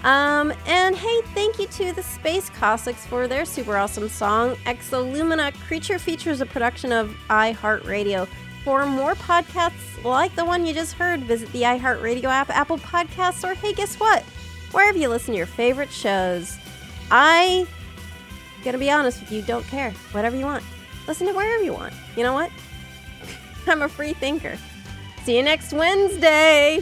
Um, and hey, thank you to the Space Cossacks for their super awesome song. Exolumina Creature features a production of iHeartRadio. For more podcasts like the one you just heard, visit the iHeartRadio app, Apple Podcasts, or hey, guess what? Wherever you listen to your favorite shows. I, gonna be honest with you, don't care. Whatever you want. Listen to wherever you want. You know what? I'm a free thinker. See you next Wednesday.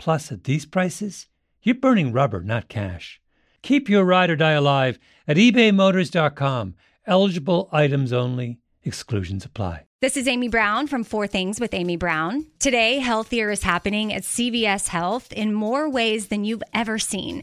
Plus, at these prices, you're burning rubber, not cash. Keep your ride or die alive at ebaymotors.com. Eligible items only, exclusions apply.
This is Amy Brown from Four Things with Amy Brown. Today, healthier is happening at CVS Health in more ways than you've ever seen.